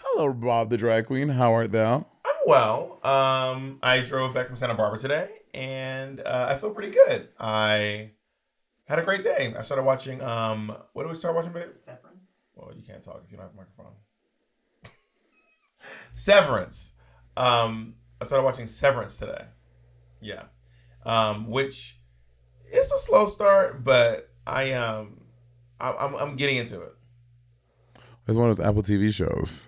Hello, Bob the drag queen. How art thou? I'm well. Um, I drove back from Santa Barbara today, and uh, I feel pretty good. I had a great day. I started watching. Um, what did we start watching, babe? Severance. Well, you can't talk if you don't have a microphone. Severance. Um, I started watching Severance today. Yeah, um, which is a slow start, but I um, I, I'm I'm getting into it. It's one of those Apple TV shows.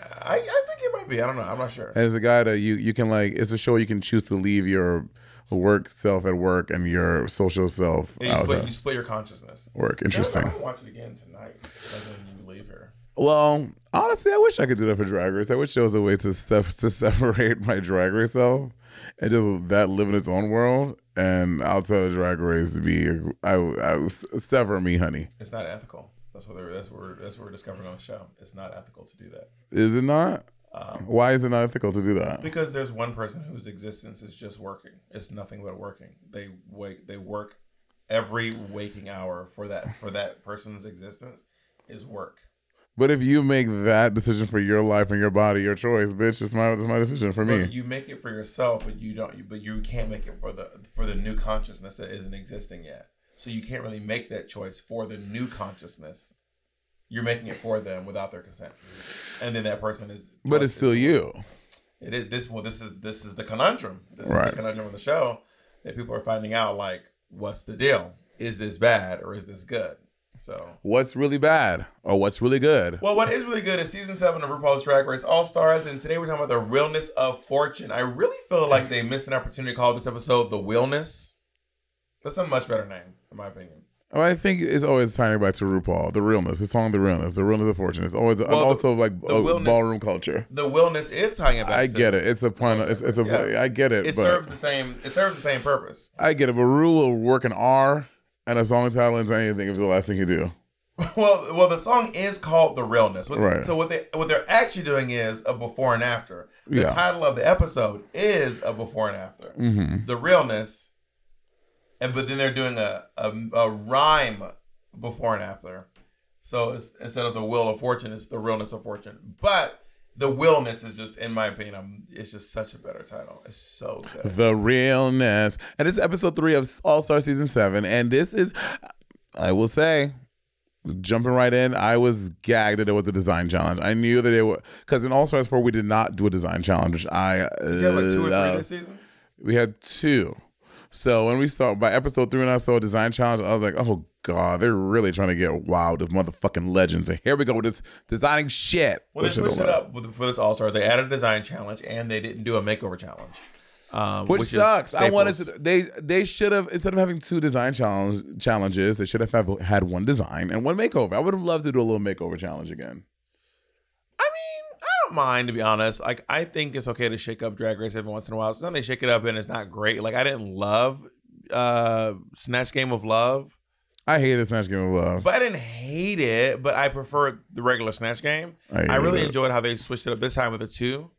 I, I think it might be. I don't know. I'm not sure. And it's a guy that you you can like. It's a show you can choose to leave your work self at work and your social self Yeah, you, split, you split your consciousness. work. I'm Interesting. gonna watch it again tonight. Then you leave here. Well, honestly, I wish I could do that for Drag Race. I wish there was a way to sep- to separate my Drag Race self and just that live in its own world. And outside of Drag Race to be, I, I sever me, honey. It's not ethical. That's what they're, that's what we're, that's what we're discovering on the show. It's not ethical to do that Is it not? Um, Why is it not ethical to do that? because there's one person whose existence is just working. It's nothing but working. They wake. They work every waking hour for that for that person's existence is work. But if you make that decision for your life and your body, your choice, bitch, it's my it's my decision for me. But you make it for yourself, but you don't. But you can't make it for the for the new consciousness that isn't existing yet. So you can't really make that choice for the new consciousness. You're making it for them without their consent, and then that person is. But it's still you. It is this. Well, this is this is the conundrum. This is Right. the conundrum of the show that people are finding out. Like, what's the deal? Is this bad or is this good? So, What's really bad or what's really good? well, what is really good is season seven of RuPaul's Drag Race All Stars, and today we're talking about the realness of fortune. I really feel like they missed an opportunity to call this episode "The Realness." That's a much better name, in my opinion. Well, I think it's always tying back to RuPaul, the realness, the song, the realness, the realness of fortune. It's always Well, the- also like the realness- ballroom culture. The realness is tying it back. I get it. It's a pun. It's, it's a. Yeah. I get it. It serves the same. It serves the same purpose. I get it. But Ru will work an R and a song title into anything if it's the last thing you do. Well, well, the song is called "The Realness." What- Right. So what they what they're actually doing is a before and after. The Yeah. title of the episode is a before and after. Mm-hmm. The realness, and but then they're doing a a, a rhyme before and after. So it's, instead of the Wheel of Fortune, it's the realness of fortune. But the wheelness is just, in my opinion, um, it's just such a better title. It's so good. The realness. And it's episode three of All Star season seven. And this is, I will say, jumping right in, I was gagged that it was a design challenge. I knew that it was, because in All Stars 4, we did not do a design challenge, which I You got like two or three this season. We had two. So when we saw by episode three, when I saw Design Challenge, I was like, oh god, they're really trying to get wild with motherfucking legends. And here we go with this designing shit. Well, they Which switched it up for this All Star. They added a design challenge and they didn't do a makeover challenge, um, Which, is sucks. I wanted to. They they should have instead of having two design challenge challenges, they should have had one design and one makeover. I would have loved to do a little makeover challenge again. Don't mind to be honest. Like, I think it's okay to shake up Drag Race every once in a while. Sometimes they shake it up and it's not great. Like, I didn't love uh Snatch Game of Love, I hated Snatch Game of Love. but I didn't hate it. But I prefer the regular Snatch Game. I I, really it. enjoyed how they switched it up this time with the two.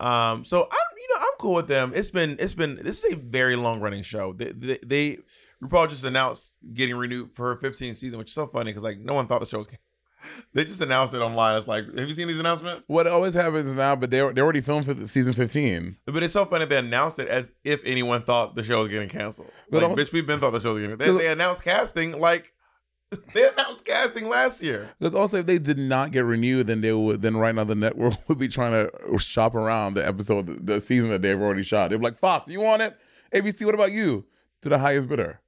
Um, so I'm, you know, I'm cool with them. It's been, it's been, this is a very long running show. They, they, they RuPaul just announced getting renewed for her 15th season, which is so funny because like no one thought the show was. They just announced it online. It's like, have you seen these announcements? what always happens now, but they they already filmed for the season fifteen. But it's so funny they announced it as if anyone thought the show was getting canceled. Like, bitch, we've been thought the show was getting. They, they announced casting like they announced casting last year. Because also, if they did not get renewed, then they would then right now the network would be trying to shop around the episode, the, the season that they've already shot. They're like, Fox, you want it? ABC, what about you? To the highest bidder,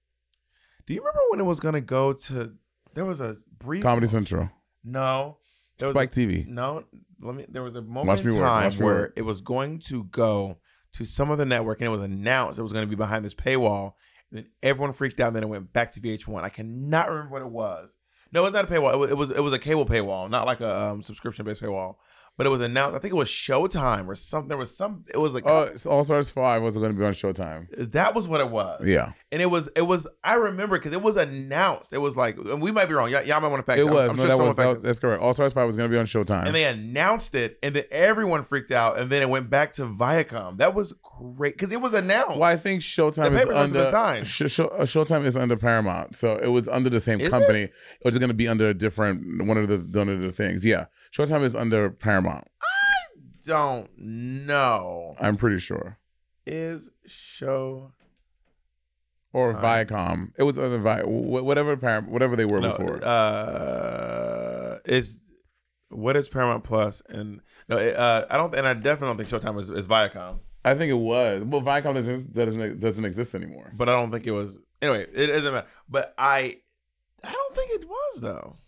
Do you remember when it was gonna go to? There was a brief Comedy Central, No. There Spike a- TV. No, let me. There was a moment in me time where work. it was going to go to some other network, and it was announced it was going to be behind this paywall. And then everyone freaked out. And then it went back to VH1. I cannot remember what it was. No, it's not a paywall. It was it was, it was a cable paywall, not like a um, subscription based paywall. But it was announced. I think it was Showtime or something. There was some. It was like Oh, All Stars Five was going to be on Showtime. that was what it was. Yeah, And it was it was. I remember because it was announced. It was like, and we might be wrong. Y'all, y'all might want to fact. it was. I'm no, sure that was that, that's correct. All Stars Five was going to be on Showtime. and they announced it, and then everyone freaked out, and then it went back to Viacom. That was great because it was announced. well, I think Showtime The is paper must have under signed. Sh- Sh- uh, Showtime is under Paramount, so it was under the same Is company. It? was going to be under a different one of the one of the things. Yeah, Showtime is under Paramount. I don't know. I'm pretty sure. Is show or. Viacom. It was under Vi- whatever Param- whatever they were no, before. uh, is what is Paramount Plus and no, it, uh, I don't, and I definitely don't think Showtime is, is Viacom, I think it was. Well, Viacom doesn't doesn't doesn't exist anymore. but I don't think it was. Anyway, it doesn't matter. But I, I don't think it was though.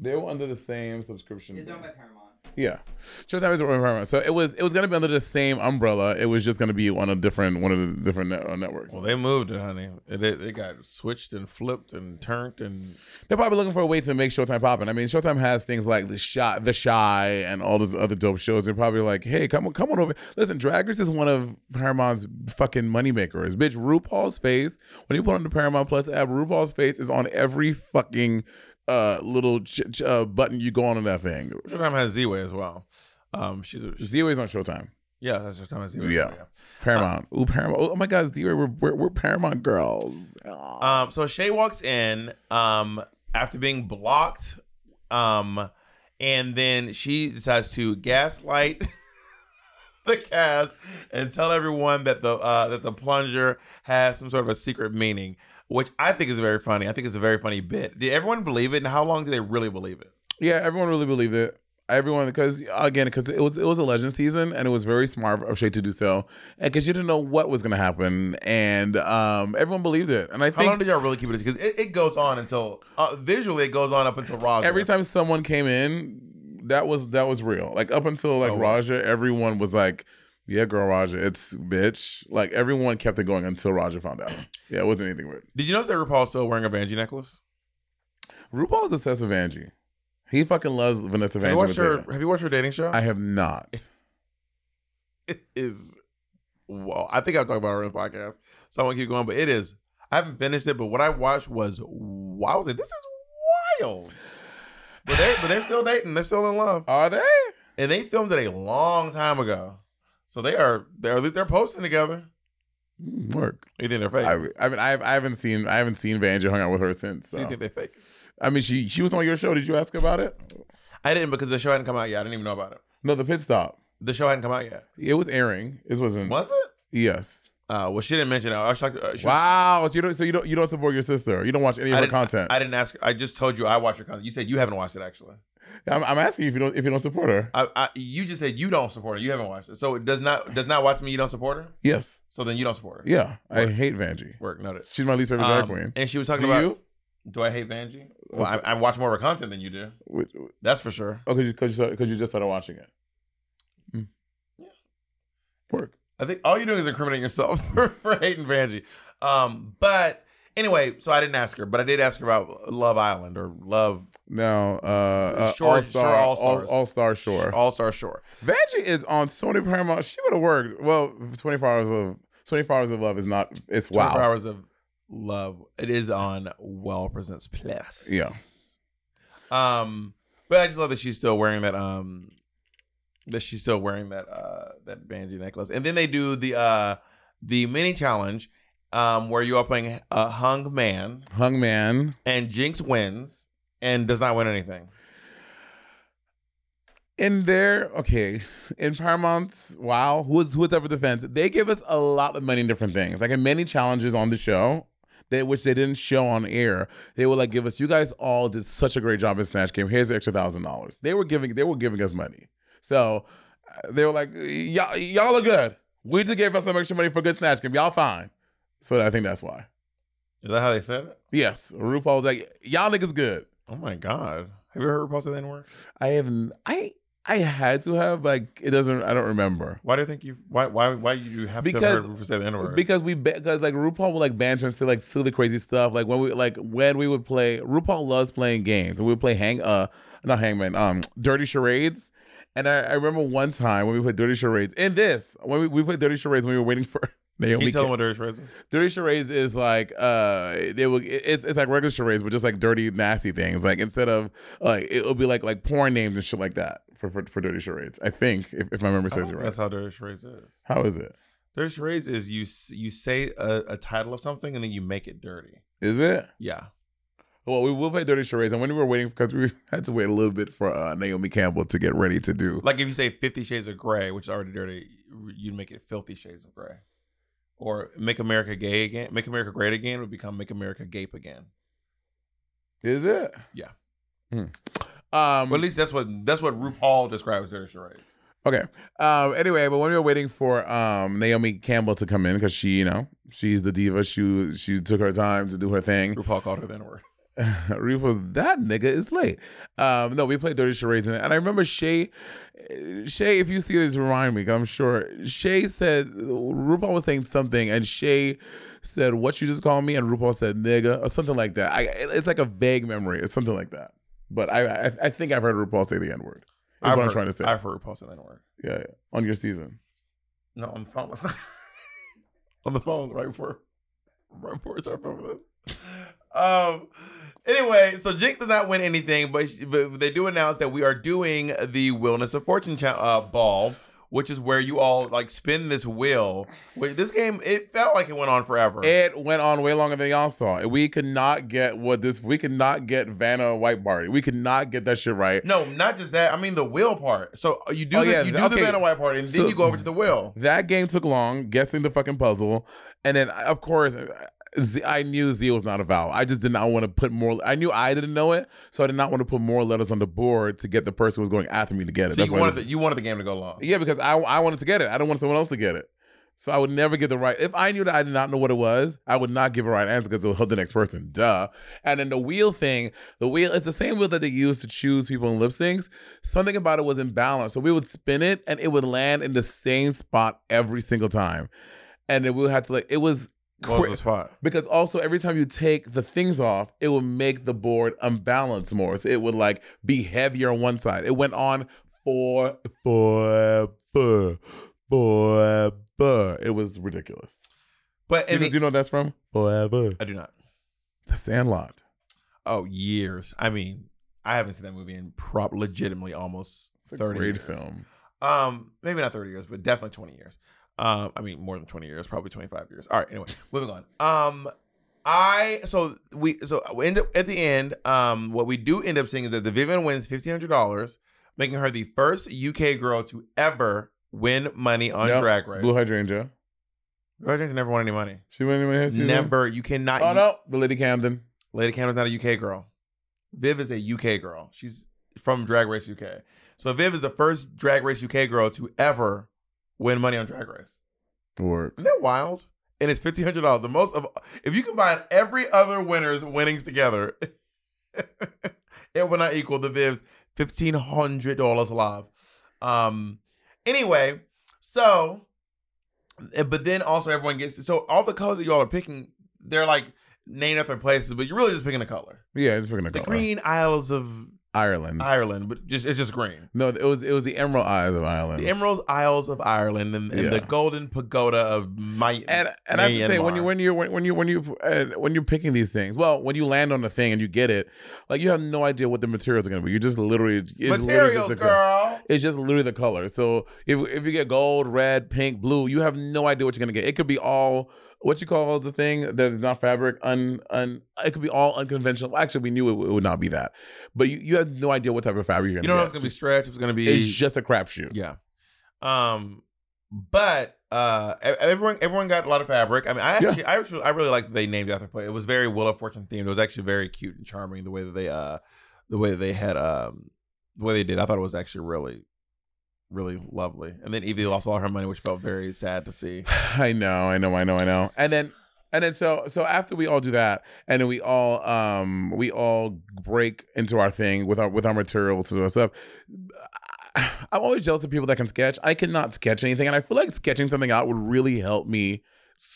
They were under the same subscription. It's owned by Paramount. Yeah, Showtime is under Paramount. So it was it was gonna be under the same umbrella. It was just gonna be on a different one of the different net, uh, networks. Well, they moved it, honey. It, it, it got switched and flipped and turned and They're probably looking for a way to make Showtime popping. I mean, Showtime has things like the shot, the Chi, and all those other dope shows. They're probably like, hey, come on, come on over. Listen, Drag Race is one of Paramount's fucking moneymakers. Bitch, RuPaul's face. When you put on the Paramount Plus app, RuPaul's face is on every fucking uh little ch- ch- uh, button you go on in that thing. Showtime has Ziwe as well. Um, she's a, Ziwe's on Showtime. yeah, that's Showtime has Ziwe. Yeah. Paramount. Ooh, Paramount. Oh my God, Ziwe, we're, we're, we're Paramount girls. Um, so Shea walks in um, after being blocked, um, and then she decides to gaslight the cast and tell everyone that the uh, that the plunger has some sort of a secret meaning, which I think is very funny. I think it's a very funny bit. Did everyone believe it, and how long did they really believe it? Yeah, everyone really believed it. Everyone, because again, because it was it was a legend season, and it was very smart of Shea to do so, and because you didn't know what was going to happen, and um, everyone believed it. And I How long did y'all really keep it? Because it, it goes on until uh, visually it goes on up until Raja. every time someone came in, that was that was real. Like up until like Oh. Raja, everyone was like, "Yeah, girl, Raja, it's bitch." Like everyone kept it going until Raja found out. Yeah, it wasn't anything weird. Did you notice that RuPaul's still wearing a Vanjie necklace? RuPaul's obsessed with Vanjie. He fucking loves Vanessa Have you Vanjie. watched her? Have you watched her dating show? I have not. it is well i think i'll talk about it on the podcast so i won't keep going but it is i haven't finished it but what i watched was wow I was like this is wild but they but they're still dating they're still in love Are they? and they filmed it a long time ago so they are they're they're posting together Mm, Work. you think they're fake I, I mean, I, I haven't seen I haven't seen Vanjie hung out with her since. so So. you think they fake I mean, she she was on your show. Did you ask about it? i didn't because the show hadn't come out yet i didn't even know about it No, the pit stop. the show hadn't come out yet It was airing. It wasn't. was it Yes. uh well she didn't mention it i was talking uh, Wow. So you don't so you don't you don't support your sister. You don't watch any of I her content. I didn't ask. I just told you I watched your content. You said you haven't watched it actually. I'm, I'm asking you if you don't if you don't support her. I, I, you just said you don't support her. You haven't watched it, so it does not does not watch me. You don't support her. Yes. So then you don't support her. Yeah. I hate Vanjie. Work noted. She's my least favorite drag Um, queen. and she was talking Do about. you? Do I hate Vanjie? Well, I, I watch more of her content than you do. Which- That's for sure. Oh, because you, cause you, 'cause you just started watching it. Mm. Yeah. Work. I think all you're doing is incriminating yourself for, for hating Vanjie. Um, but anyway, so I didn't ask her, but I did ask her about Love Island or Love Now, uh, uh All Star, All, All-Stars. Star Shore. All Star Shore. Vanjie is on Sony Paramount. She would have worked. Well, 24 hours of 24 hours of love is not. It's 24 wow. Hours of Love. It is on Well Presents Plus. Yeah. Um, but I just love that she's still wearing that. Um, that she's still wearing that. Uh, that Vanjie necklace. And then they do the uh the mini challenge, um, where you are playing a hung man, Hung man. and Jinkx wins and does not win anything. in there, okay, in Paramount's Wow, who's who's ever defense, they give us a lot of money in different things. Like in many challenges on the show, they which they didn't show on air, they would like give us. You guys all did such a great job in Snatch Game. Here's the extra thousand dollars. They were giving they were giving us money. So uh, they were like, y'all y'all are good. We just gave us some extra money for good Snatch Game. Y'all fine. So I think that's why. Is that how they said it? Yes, RuPaul was like, y'all niggas good. Oh my god! Have you ever heard RuPaul say that word? I haven't. I I had to have like it doesn't. I don't remember. Why do you think you? Why? Why? Why you have Because- to have heard RuPaul the N word? Because we because like RuPaul would like banter and say like silly crazy stuff. Like when we like when we would play RuPaul loves playing games and we would play hang uh not hangman um dirty charades. And I, I remember one time when we played dirty charades in this when we, we played dirty charades when we were waiting for Can Naomi. you tell them what Dirty Charades is? dirty charades is like uh they would it's it's like regular charades but just like dirty nasty things. Like instead of like it'll be like like porn names and shit like that for for, for dirty charades. I think if, if my memory I serves me right. That's how Dirty Charades is. How is it? Dirty Charades is you you say a, a title of something and then you make it dirty. Is it? Yeah. Well, we will play Dirty Charades, and when we were waiting, because we had to wait a little bit for uh, Naomi Campbell to get ready to do. Like if you say Fifty Shades of Grey, which is already dirty, you'd make it Filthy Shades of Grey. Or Make America Gay Again. Make America Great Again would become Make America Gape Again. Is it? Yeah. Hmm. Um. Well, at least that's what that's what RuPaul describes Dirty Charades. okay. Um. Anyway, but when we were waiting for um Naomi Campbell to come in, because she, you know, she's the diva. She she took her time to do her thing. RuPaul called her the N word. Reef was that nigga is late. Um, no, we played Dirty Charades, and, and I remember Shea. Shea, if you see this, remind me, I'm sure Shea said RuPaul was saying something, and Shea said, "What you just called me?" And RuPaul said, "Nigga," or something like that. I, it's like a vague memory. It's something like that. But I, I, I think I've heard RuPaul say the N word. Is I've what I'm trying to say. I've heard RuPaul say the N word. yeah, yeah, on your season. No, on the phone. on the phone right before, right before we start filming this. Um. Anyway, so Jinkx does not win anything, but, but they do announce that we are doing the Wheelness of Fortune cha- uh, ball, which is where you all like spin this wheel. Wait, this game it felt like it went on forever. It went on way longer than y'all saw. We could not get what this. We could not get Vanna White Party. We could not get that shit right. no, not just that. I mean the wheel part. So uh, you do Oh, the, yeah, you do the okay. Vanna White party, and then So- you go over to the wheel. That game took long, guessing the fucking puzzle, and then of course, Z- I knew Z was not a vowel. I just did not want to put more. I knew I didn't know it, so I did not want to put more letters on the board to get the person who was going after me to get it. So you why wanted the, you wanted the game to go long. yeah, because I I wanted to get it. I don't want someone else to get it. So I would never get the right. If I knew that I did not know what it was, I would not give a right answer because it would help the next person. Duh. And then the wheel thing, the wheel, it's the same wheel that they use to choose people in lip syncs. Something about it was imbalanced. So we would spin it and it would land in the same spot every single time. And then we would have to like, it was What the spot? because also every time you take the things off, it would make the board unbalanced more. So it would like be heavier on one side. It went on for forever, forever. It was ridiculous. But Do you, and know, do you know what that's from? Forever. I do not. The Sandlot. Oh, years. I mean, I haven't seen that movie in prop legitimately almost It's a 30 great years. film. Um, maybe not 30 years, but definitely 20 years. Um, I mean more than 20 years, probably 25 years. All right, anyway, moving on. Um I so we so we end up at the end, um, what we do end up seeing is that the Vivienne wins fifteen hundred dollars, making her the first UK girl to ever win money on Yep. Drag Race. Blue Hydrangea. Blue Hydrangea never won any money. She in her season? Never. You cannot. Oh no, the Lady Camden. Lady Camden's not a UK girl. Viv is a UK girl. She's from Drag Race UK. So Viv is the first Drag Race UK girl to ever win money on Drag Race. Or Isn't that wild? And it's fifteen hundred dollars. The most of if you combine every other winner's winnings together, it will not equal the Viv's fifteen hundred dollars live. Um. Anyway, so, eh, but then also everyone gets so all the colors that y'all are picking, they're like named after places, but you're really just picking a color. yeah, it's picking a The color. Green Isles of Ireland. Ireland, but just it's just green. No, it was it was the Emerald Isles of Ireland. The Emerald Isles of Ireland and, and the Golden Pagoda of my And and I have to say when you when you when you when you uh, when you're picking these things, well, when you land on the thing and you get it, like you have no idea what the materials are going to be. You just literally it's literally materials, just the, girl. It's just literally the color. So if if you get gold, red, pink, blue, you have no idea what you're gonna get. It could be all what you call the thing that is not fabric. Un un. It could be all unconventional. Actually, we knew it, it would not be that, but you, you have no idea what type of fabric you're You gonna don't know if it's gonna be stretch. It's gonna be It's just a crapshoot. yeah. Um, but uh, everyone everyone got a lot of fabric. I mean, I actually I actually I really like they named after play. It was very Wheel of Fortune themed. It was actually very cute and charming the way that they uh the way that they had um the way they did. I thought it was actually really really lovely. And then Yvie lost all her money, which felt very sad to see. I know, I know, I know, I know. And then and then so so after we all do that, and then we all um we all break into our thing with our with our materials and stuff. I'm always jealous of people that can sketch. I cannot sketch anything, and I feel like sketching something out would really help me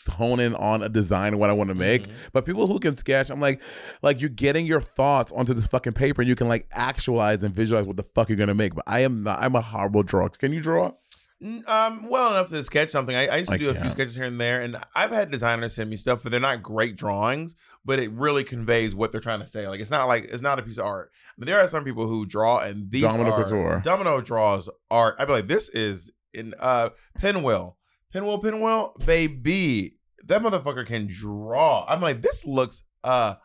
hone in on a design what I want to make. But people who can sketch, I'm like, like you're getting your thoughts onto this fucking paper, and you can like actualize and visualize what the fuck you're gonna make. But I am not. I'm a horrible drawer. Can you draw? Um, well enough to sketch something. I, I used to I do a few sketches here and there, and I've had designers send me stuff, but they're not great drawings. But it really conveys what they're trying to say. Like it's not like it's not a piece of art. Mean, there are some people who draw, and these Domino are, Couture. Domino draws art. I'd be like, this is in uh Pinwheel, Pinwheel, Pinwheel, baby. That motherfucker can draw. I'm like, this looks uh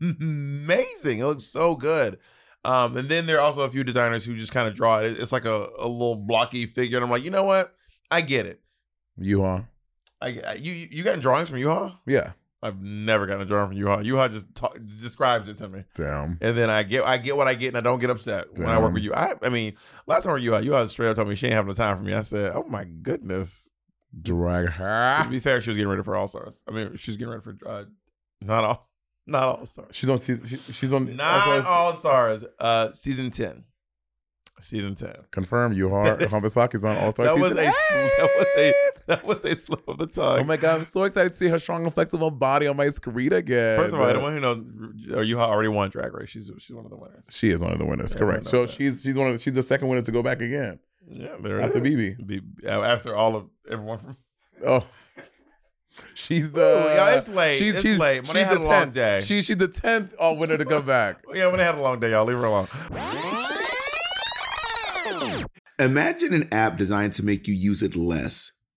amazing. It looks so good. Um, and then there are also a few designers who just kind of draw it. It's like a, a little blocky figure, and I'm like, you know what? I get it. You are. I, you you gotten drawings from Yuhua? Yeah. I've never gotten a drawing from Yuhua. Yuhua just ta- describes it to me, Damn. and then I get I get what I get, and I don't get upset when I work with you. I I mean, last time with Yuhua, Yuhua straight up told me she ain't having no time for me. I said, oh my goodness. Drag her. To be fair, she was getting ready for All Stars. I mean, she's getting ready for uh, not all not All Stars. She's on season. She, she's on. Not All Stars. Uh, season ten. Season ten. Confirm you are. Hamasaki's on All Stars. That was a that was a that was a slip of the tongue. Oh my god! I'm so excited to see her strong and flexible body on my screen again. First of all, anyone who knows, uh, Yuhua already won Drag Race. She's she's one of the winners. she is one of the winners. Yeah, correct. So that. she's she's one of the, she's the second winner to go back again. Yeah, there After it is. BeBe. Be, uh, after all of everyone from. Oh, she's the. y'all, it's late. It's late. Money had the a long 10th day. She she's the tenth all winner to come back. Yeah, when they had a long day, y'all leave her alone. Imagine an app designed to make you use it less.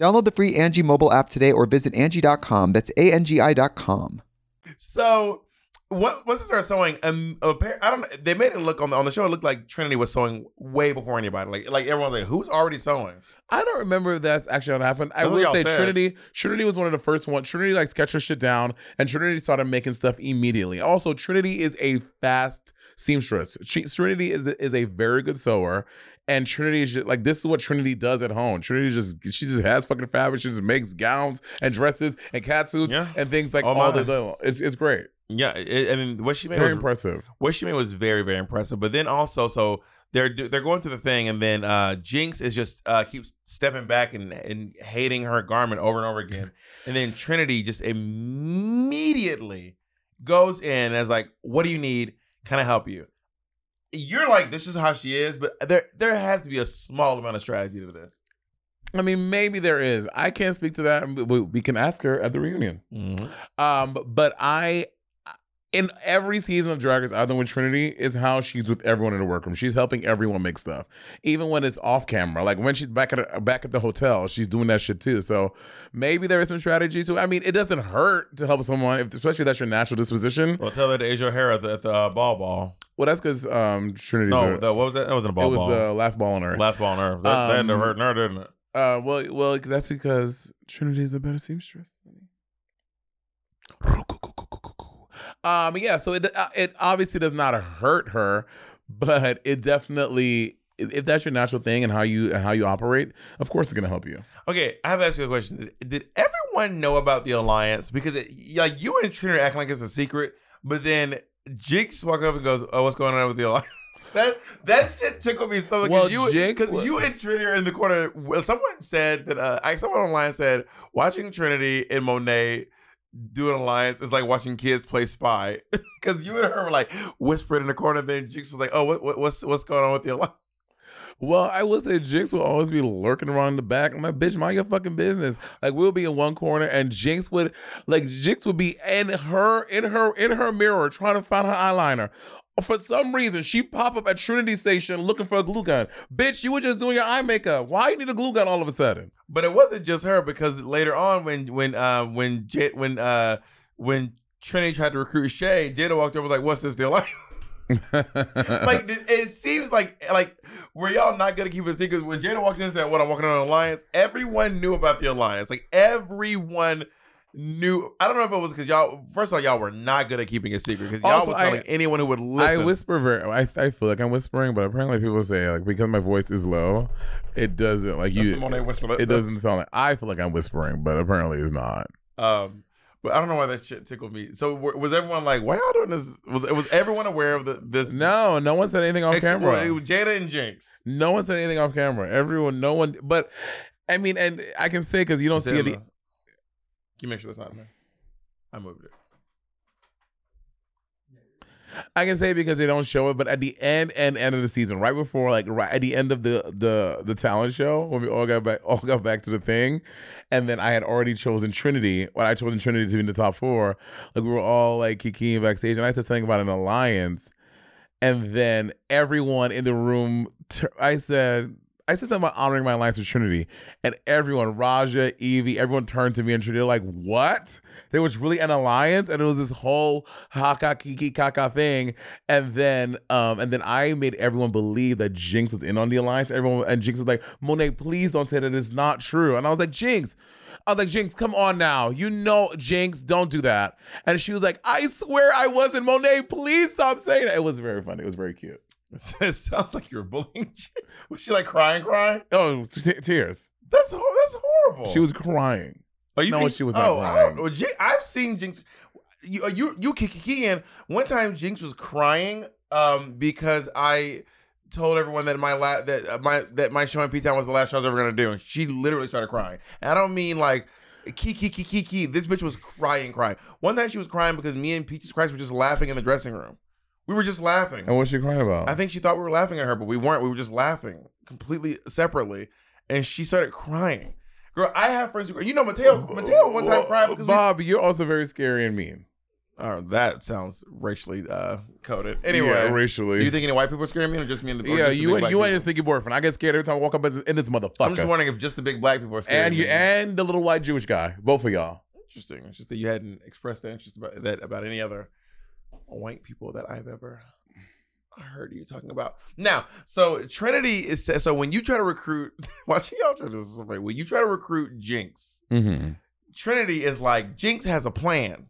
Download the free Angie mobile app today or visit Angie.com. That's A-N-G-I dot com. So what once they started sewing, um, appar- I don't. They made it look on the on the show. It looked like Trinity was sewing way before anybody. Like like everyone's like, who's already sewing? I don't remember if that's actually what happened. I That's will say said. Trinity. Trinity was one of the first ones. Trinity like sketched her shit down, and Trinity started making stuff immediately. Also, Trinity is a fast seamstress. She, Trinity is is a very good sewer, and Trinity is just, like this is what Trinity does at home. Trinity just she just has fucking fabric. She just makes gowns and dresses and cat suits Yeah. and things like Oh, all my. the. It's it's great. Yeah, it, I mean, what she made Very was impressive. what she made was very very impressive. But then also, so they're they're going through the thing, and then uh Jinkx is just uh keeps stepping back and and hating her garment over and over again, and then Trinity just immediately goes in as like, "What do you need? Can I help you?" You're like, "This is how she is," but there there has to be a small amount of strategy to this. I mean, maybe there is. I can't speak to that. We we can ask her at the reunion. Um, but I, in every season of Drag Race, other with Trinity, is how she's with everyone in the workroom. She's helping everyone make stuff, even when it's off camera. Like when she's back at her, back at the hotel, she's doing that shit too. So maybe there is some strategy to. I mean, it doesn't hurt to help someone, if, especially if that's your natural disposition. Well, tell that to Asia O'Hara at the, at the uh, ball ball. Well, that's because um, Trinity's. No, a- the, what was that? That wasn't a ball. it was ball. the last ball on earth. last ball on earth. That, that ended up Um, hurting her, didn't it? Uh, well, well, that's because Trinity is a better seamstress. Um, yeah. So it uh, it obviously does not hurt her, but it definitely if that's your natural thing and how you and how you operate, of course it's gonna help you. Okay, I have to ask you a question. Did, did everyone know about the alliance? Because it, like you and Trinity acting like it's a secret, but then Jinkx walk up and goes, "Oh, what's going on with the alliance?" That that shit tickled me so much. Well, Well, you because was- you and Trinity are in the corner. Someone said that. Uh, I someone online said watching Trinity and Monet do an alliance is like watching kids play spy. Because you and her were like whispering in the corner. Then Jinkx was like, "Oh, what, what what's what's going on with the alliance?" Well, I will say Jinkx will always be lurking around the back. I'm like, bitch, mind your fucking business. Like we'll be in one corner and Jinkx would like Jinkx would be in her in her in her mirror trying to find her eyeliner. For some reason, she pop up at Trinity Station looking for a glue gun. Bitch, you were just doing your eye makeup. Why you need a glue gun all of a sudden? But it wasn't just her because later on, when when uh, when J- when uh, when Trinity tried to recruit Shea, Jada walked over like, "What's this deal?" Like, like it, it seems like like were y'all not gonna keep it secret? When Jada walked in and said, "What I'm walking on an alliance," everyone knew about the alliance. Like everyone knew. I don't know if it was because y'all. First of all, y'all were not good at keeping a secret because y'all Also, was I- telling anyone who would listen. I whisper very. I, I feel like I'm whispering, but apparently people say like because my voice is low, it doesn't like That's you. the whisper. It doesn't sound like I feel like I'm whispering, but apparently it's not. Um, but I don't know why that shit tickled me. So was everyone like, "Why y'all doing this?" Was was everyone aware of the, this? No, no one said anything off Ex- camera. it was Jada and Jinkx. No one said anything off camera. Everyone, no one. But I mean, and I can say because you don't Is see in it. You make sure that's not in there? I moved it. I can say because they don't show it. But at the end and end of the season, right before, like right at the end of the the the talent show, when we all got back, all got back to the thing, and then I had already chosen Trinity. When I chosen Trinity to be in the top four, like we were all like kikiing backstage, and I said something about an alliance, and then everyone in the room, I said. I said something about honoring my alliance with Trinity, and everyone, Raja, Yvie, everyone turned to me and Trinity like, "What? There was really an alliance, and it was this whole haka kiki kaka thing." And then, um, and then I made everyone believe that Jinkx was in on the alliance. Everyone and Jinkx was like, "Monet, please don't say that it's not true." And I was like, "Jinkx." I was like, Jinkx, come on now. You know, Jinkx, don't do that. And she was like, I swear I wasn't. Monet, please stop saying that. It was very funny. It was very cute. it sounds like you're bullying. Was she like crying, crying? Oh, t- tears. That's ho- that's horrible. She was crying. Oh, you No, think- she was not Oh, I crying. don't know. Jin- I've seen Jinkx. You uh, you you kiki in. One time, Jinkx was crying um because I told everyone that my la- that uh, my that my show in P Town was the last show I was ever gonna do. And she literally started crying. And I don't mean like Kiki, Kiki, Kiki. This bitch was crying, crying. One night she was crying because me and Peaches Christ were just laughing in the dressing room. We were just laughing. And what's she crying about? I think she thought we were laughing at her, but we weren't. We were just laughing completely separately. And she started crying. Girl, I have friends who, you know, Mateo, Mateo one time cried because we, Bob, you're also very scary and mean. oh, that sounds racially uh, coded. Anyway, yeah, racially. do you think any white people are scaring me or just me and the yeah, you and you people? ain't a stinky boyfriend. I get scared every time I walk up in this motherfucker. I'm just wondering if just the big black people are scaring and you me. and the little white Jewish guy, both of y'all. Interesting. It's just that you hadn't expressed that interest about that about any other white people that I've ever heard you talking about. Now, so Trinity is so when you try to recruit, watching y'all try to this is so funny. When you try to recruit Jinkx, Mm-hmm. Trinity is like Jinkx has a plan,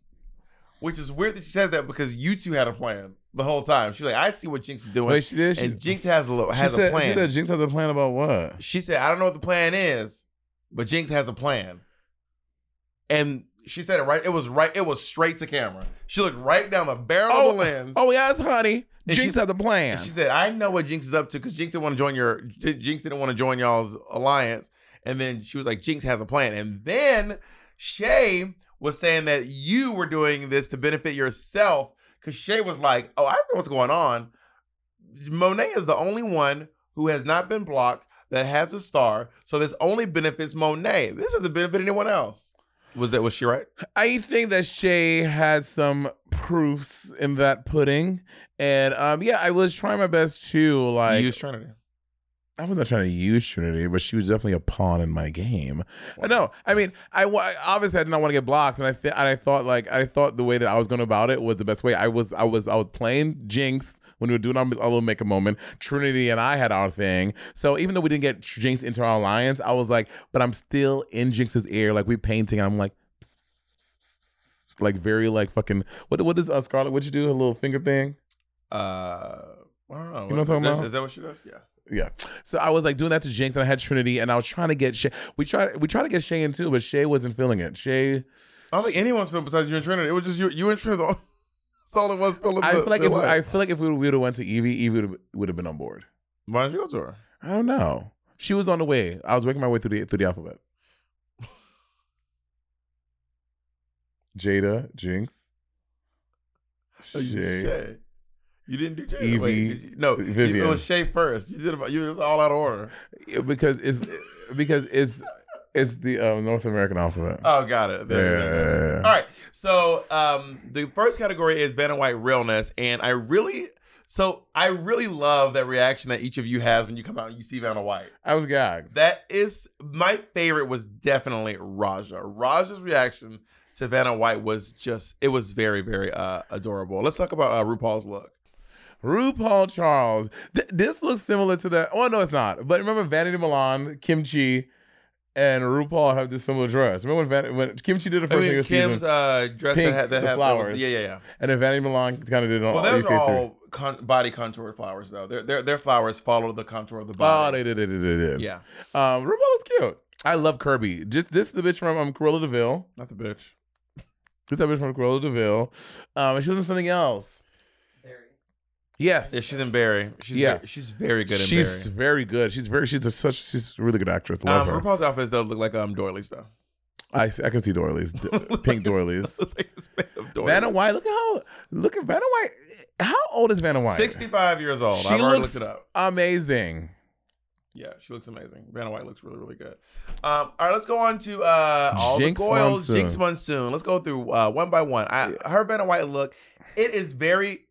which is weird that she says that because you two had a plan the whole time. She's like, I see what Jinkx is doing, Wait, she did. She, and Jinkx has a has said, a plan. She said Jinkx has a plan about what? She said, I don't know what the plan is, but Jinkx has a plan. And she said it right. It was right. It was straight to camera. She looked right down the barrel of the oh, lens. oh yes, honey. And Jinkx she- has a plan. She said, I know what Jinkx is up to because Jinkx didn't want to join your Jinkx didn't want to join y'all's alliance. And then she was like, Jinkx has a plan. And then Shea was saying that you were doing this to benefit yourself. Cause Shea was like, Oh, I know what's going on. Monet is the only one who has not been blocked that has a star. So this only benefits Monet. This doesn't benefit anyone else. Was that was she right? I think that Shea had some proofs in that pudding, and um, yeah, I was trying my best to like. Use Trinity. I was not trying to use Trinity, but she was definitely a pawn in my game. No, I mean, I, I obviously I did not want to get blocked, and I th- and I thought like I thought the way that I was going about it was the best way. I was I was I was playing Jinkx when we were doing our, our little make a moment. Trinity and I had our thing, so even though we didn't get Jinkx into our alliance, I was like, but I'm still in Jinkx's ear, like we painting, and I'm like. Like very like fucking what what does uh, Scarlet what you do a little finger thing Uh I don't know. You know what I'm talking Is- about? Is that what she does? Yeah. Yeah. So I was like doing that to Jinkx and I had Trinity and I was trying to get Shea. We tried we tried to get Shea in too, but Shea wasn't feeling it. Shea I don't think anyone's feeling besides you and Trinity. It was just you, you and Trinity. That's all it was feeling. I the- feel like if we. I feel like if we would have went to Yvie, Yvie would have, been on board. Why didn't you go to her? I don't know. She was on the way. I was working my way through the through the alphabet. Jada, Jinkx, Oh, Shea. Shea. You didn't do Jada. Yvie, Wait, you- no, you- Vivienne. it was Shea first. You did. About, you was all out of order. Yeah, because it's because it's it's the uh, North American alphabet. Oh, got it. There. Yeah. All right. So um, the first category is Vanna White realness, and I really, so I really love that reaction that each of you has when you come out and you see Vanna White. I was gagged. That is my favorite was definitely Raja. Raja's reaction to Vanna White was just it was very very uh, adorable. Let's talk about uh, RuPaul's look. RuPaul Charles. Th- this looks similar to that. Oh no, it's not. But remember Vanity Milan, Kim Chi, and RuPaul have this similar dress. Remember when, Van- when Kim Chi did the I first mean, thing of Kim's season, uh, dress Pink, that had that had flowers. Yeah, yeah, yeah. and then Vanity Milan kind of did it on Well, those are all con- body contoured flowers though. Their their their flowers follow the contour of the body. Oh, they did it. They did it. yeah, Um, RuPaul was cute. I love Kirby. Just this is the bitch from um, Cruella de Vil. not the bitch. This is the bitch from Cruella de Vil. Um, and she was in something else. Yes. Yeah, she's in Barry. She's Yeah. very, she's very good in Barry. She's Barry. very good. She's very. She's a such. She's a really good actress. Love Um, her. RuPaul's outfits though look like um doilies though. I I can see doilies, pink doilies. Like it's made of doilies. Vanna White. Look at how. Look at Vanna White. How old is Vanna White? 65 years old. She I've already looked it up. amazing. Yeah, she looks amazing. Vanna White looks really, really good. Um, all right, let's go on to uh, all Jinkx the Goyles. Monsoon. Jinkx Monsoon. Let's go through uh, one by one. I, her Vanna White look. It is very.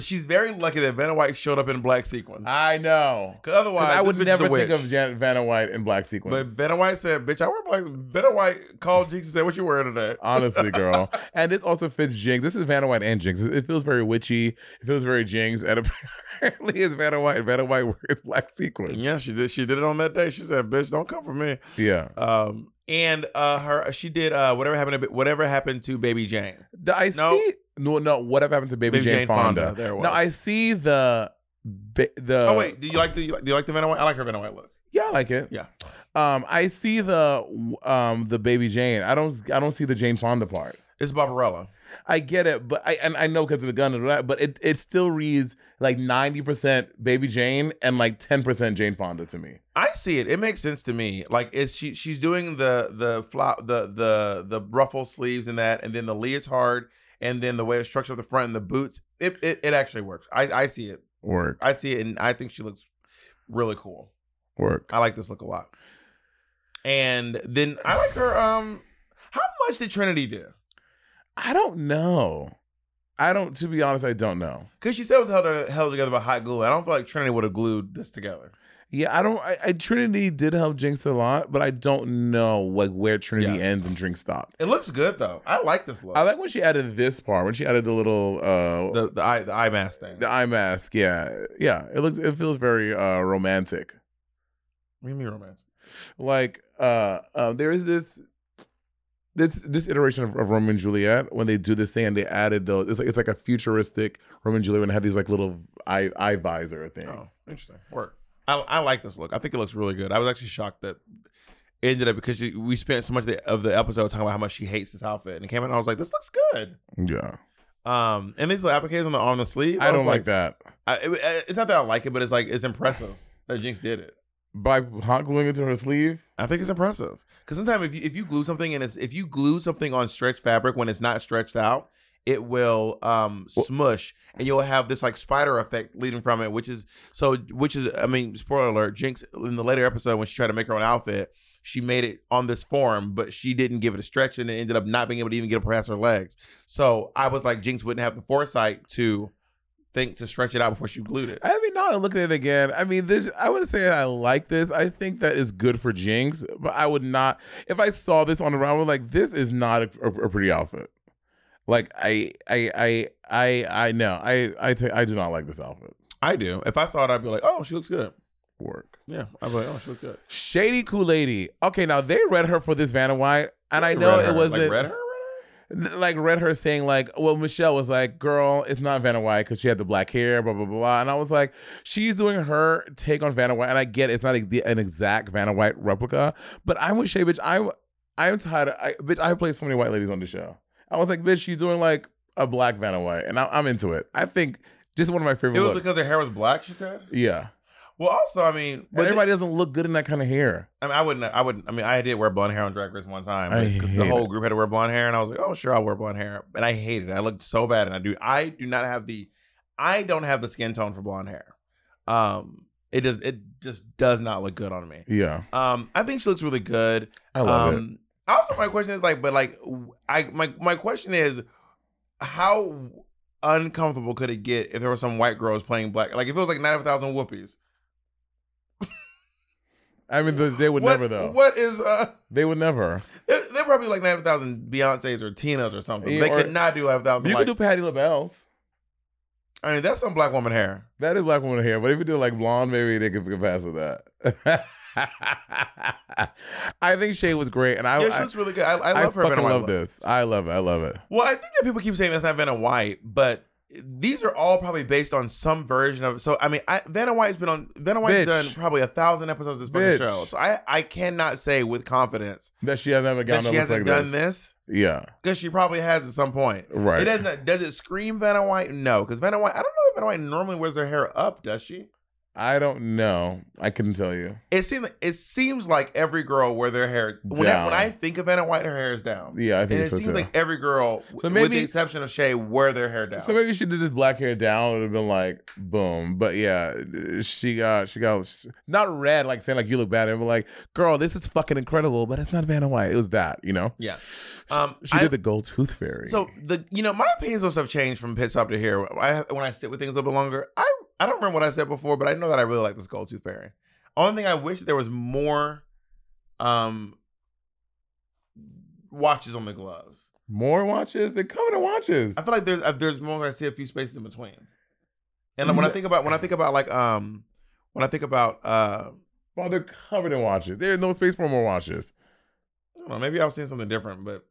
She's very lucky that Vanna White showed up in black sequins. I know. Because otherwise, I would never think of Jan- Vanna White in black sequins. But. Vanna White said, "Bitch, I wear black." Vanna White called Jinkx and said, "What you wearing today?" Honestly, girl. and this also fits Jinkx. This is Vanna White and Jinkx. It feels very witchy. It feels very Jinkx. And apparently it's Vanna White. Vanna White wears black sequins. Yeah, she did. She did it on that day. She said, "Bitch, don't come for me." Yeah. Um, and uh, her she did uh, whatever happened to whatever happened to Baby Jane. I No. see. No, no. Whatever happened to Baby, Baby Jane, Jane Fonda? Fonda, there it was. No, I see the. the oh wait, do you like the do you like the Vanna White? I like her Vanna White look. Yeah, I like it. Yeah. Um, I see the um the Baby Jane. I don't. I don't see the Jane Fonda part. It's Barbarella. I get it, but I and I know because of the gun and that, but it it still reads like ninety percent Baby Jane and like ten percent Jane Fonda to me. I see it. It makes sense to me. Like it's she she's doing the the flop the the the ruffle sleeves and that, and then the leotard, and then the way it's structured at the front and the boots. It it, it actually works. I I see it. Work, I see it, and I think she looks really cool. work. I like this look a lot. And then I like her. Um, how much did Trinity do? I don't know. I don't. To be honest, I don't know. Because she said it was held, held together by hot glue. I don't feel like Trinity would have glued this together. Yeah, I don't. I, I Trinity did help Jinkx a lot, but I don't know like where Trinity Yeah. ends and Jinkx stopped. It looks good though. I like this look. I like when she added this part when she added the little uh the the eye the eye mask thing. the eye mask. Yeah, yeah. It looks. It feels very uh romantic. What do you mean romance? like uh, uh there is this this this iteration of, of Romeo and Juliet when they do this thing and they added those it's like it's like a futuristic Roman and Juliet and had these like little eye eye visor things. Oh, interesting. Work. I, I like this look. I think it looks really good. I was actually shocked that it ended up because she, we spent so much of the, of the episode talking about how much she hates this outfit, and it came out and I was like, this looks good. Yeah, Um, and these little appliques on the on the sleeve. I was don't like that. I, it- it's not that I like it, but it's like it's impressive that Jinkx did it. By hot gluing it to her sleeve. I think it's impressive because sometimes if you if you glue something and it's if you glue something on stretched fabric when it's not stretched out, it will um smush and you'll have this like spider effect leading from it, which is so which is I mean spoiler alert, Jinkx in the later episode when she tried to make her own outfit, she made it on this form, but she didn't give it a stretch and it ended up not being able to even get up past her legs. So I was like, Jinkx wouldn't have the foresight to think to stretch it out before she glued it. I mean, now I'm looking at it again. I mean, this. I would say I like this. I think that is good for Jinkx, but I would not. If I saw this on the round, like this is not a, a, a pretty outfit. Like I, I, I, I, I know. I, I, ta- I do not like this outfit. I do. If I saw it, I'd be like, oh, she looks good. Work. Yeah, I'd be like, oh, she looks good. Shady Cool Lady. Okay, now they read her for this Vanna White, and I know it wasn't like read her. Like read her saying like, well, Michelle was like, girl, it's not Vanna White because she had the black hair, blah blah blah, blah. And I was like, she's doing her take on Vanna White, and I get it's not a, an exact Vanna White replica, but I'm with Shea, bitch. I'm I'm tired. Of, I, bitch, I played so many white ladies on the show. I was like, bitch, she's doing like a black Vanna White, and I, I'm into it. I think just one of my favorite It was looks. because her hair was black. She said. yeah, Well, also, I mean, but everybody doesn't look good in that kind of hair. I mean, I wouldn't. I wouldn't. I mean, I did wear blonde hair on Drag Race one time. Hate the whole it. group had to wear blonde hair, and I was like, "Oh, sure, I'll wear blonde hair." And I hated it. I looked so bad, and I do. I do not have the. I don't have the skin tone for blonde hair. Um, it does. It just does not look good on me. Yeah, Um, I think she looks really good. I love it. Also, my question is like, but like, I my my question is, how uncomfortable could it get if there were some white girls playing black? Like, if it was like ninety thousand whoopies. I mean, they- they would what, never though. What is uh? They would never. They're, they're probably like ninety thousand Beyonces or Tinas or something. Yeah, they or- could not do ninety thousand. You Like, could do Patti LaBelle's. I mean, that's some black woman hair. That is black woman hair, but if you do like blonde, maybe they could pass with that. I think Shea was great, and I yeah, she I, looks really good. I, I I love her. fucking Vanna love this. I love it. I love it. Well, I think that people keep saying that's not Vanna White, but these are all probably based on some version of. it. So I mean, I, Vanna White's been on. Vanna White's Bitch. done probably a thousand episodes of this Bitch. fucking show. So I I cannot say with confidence That she has never that gotten she that looks hasn't like done this Yeah, because she probably has at some point. right. It doesn't. Does it scream Vanna White? No, because Vanna White. I don't know if Vanna White normally wears her hair up. Does she? I don't know. I couldn't tell you. It seems. It seems like every girl wear their hair. When I, Down. when I think of Vanna White, her hair is down. Yeah, I and think it so seems too. like every girl, So maybe, with the exception of Shea, wear their hair down. So maybe she did this black hair down. It would have been like boom. But yeah, she got she got not red like saying like you look bad. It was like, girl, this is fucking incredible, but it's not Vanna White. It was that, you know. yeah. Um, She I- did the gold tooth fairy. So the you know my opinions on stuff changed from pit stop to here. I, when I sit with things a little bit longer, I I don't remember what I said before, but I know that I really like this gold tooth fairy. Only thing I wish there was more, um, watches on the gloves. more watches. They're coming to watches. I feel like there's uh, there's more. I see a few spaces in between. And when I think about when I think about like um when I think about uh Well, they're covered in watches. There's no space for more watches. Don't know maybe I was seeing something different, but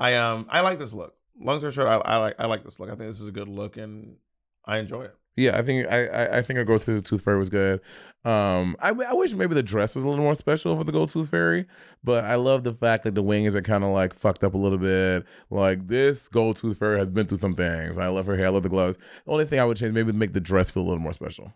I um I like this look. Long story short, I, I like I like this look. I think this is a good look and I enjoy it. Yeah, I think I I, I think a Gold Tooth, Tooth Fairy was good. Um, I I wish maybe the dress was a little more special for the Gold Tooth Fairy, but I love the fact that the wings are kind of like fucked up a little bit. Like this Gold Tooth Fairy has been through some things. I love her hair. I love the gloves. The only thing I would change maybe make the dress feel a little more special.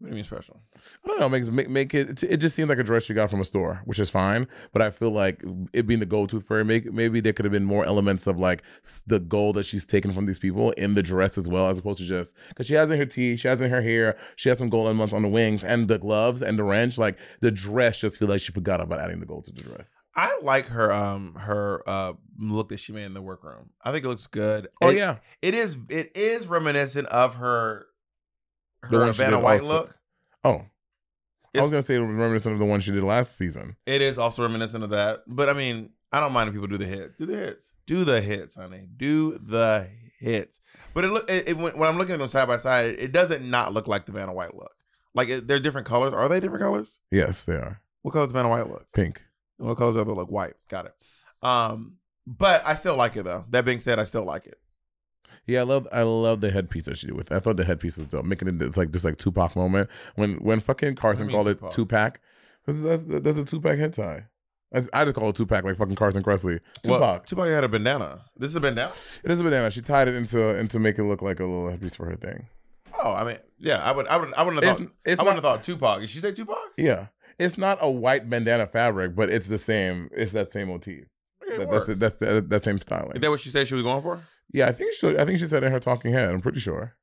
What do you mean special? I don't know. Makes make, make it. It just seems like a dress you got from a store, which is fine. But I feel like it being the gold tooth fairy, make, maybe there could have been more elements of like the gold that she's taken from these people in the dress as well, as opposed to just because she has in her teeth, she has in her hair, she has some gold elements on the wings and the gloves and the wrench. Like the dress, just feel like she forgot about adding the gold to the dress. I like her um her uh look that she made in the workroom. I think it looks good. Oh It- yeah, it is it is reminiscent of her The her one she Vanna White also. look. Oh, I was gonna say it was reminiscent of the one she did last season. It is also reminiscent of that. But I mean, I don't mind if people do the hits. Do the hits. Do the hits, honey. Do the hits. But it look it, it, when, when I'm looking at them side by side, it, it doesn't not look like the Vanna White look. Like it, they're different colors. Are they different colors? Yes, they are What color does Vanna White look? pink. And what colors do they look? White. Got it. Um, but I still like it though. That being said, I still like it. Yeah, I love I love the headpiece that she did with. it. I thought the headpiece was dope, making it it's like just like Tupac moment when when fucking Carson called Tupac? it Tupac. That's, that's, that's a Tupac head tie. I, I just call it Tupac like fucking Carson Kressley. Tupac. Well, Tupac had a bandana. This is a bandana. It is a banana. She tied it into into make it look like a little headpiece for her thing. Oh, I mean, yeah. I would. I would. I wouldn't have It's- thought. it's I wouldn't not- have thought Tupac. Did she say Tupac? Yeah, it's not a white bandana fabric, but it's the same. It's that same motif. Okay, That, that's that's that, that same styling. Is that what she said she was going for? Yeah, I think she. I think she said in her talking head. I'm pretty sure.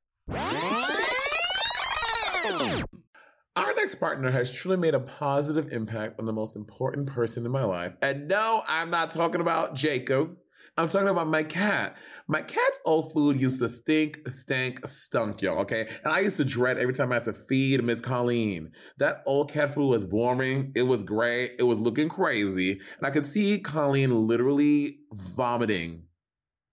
Our next partner has truly made a positive impact on the most important person in my life. And no, I'm not talking about Jacob. I'm talking about my cat. My cat's old food used to stink, stank, stunk, y'all, okay? And I used to dread every time I had to feed Miss Colleen. That old cat food was boring. It was gray. It was looking crazy. And I could see Colleen literally vomiting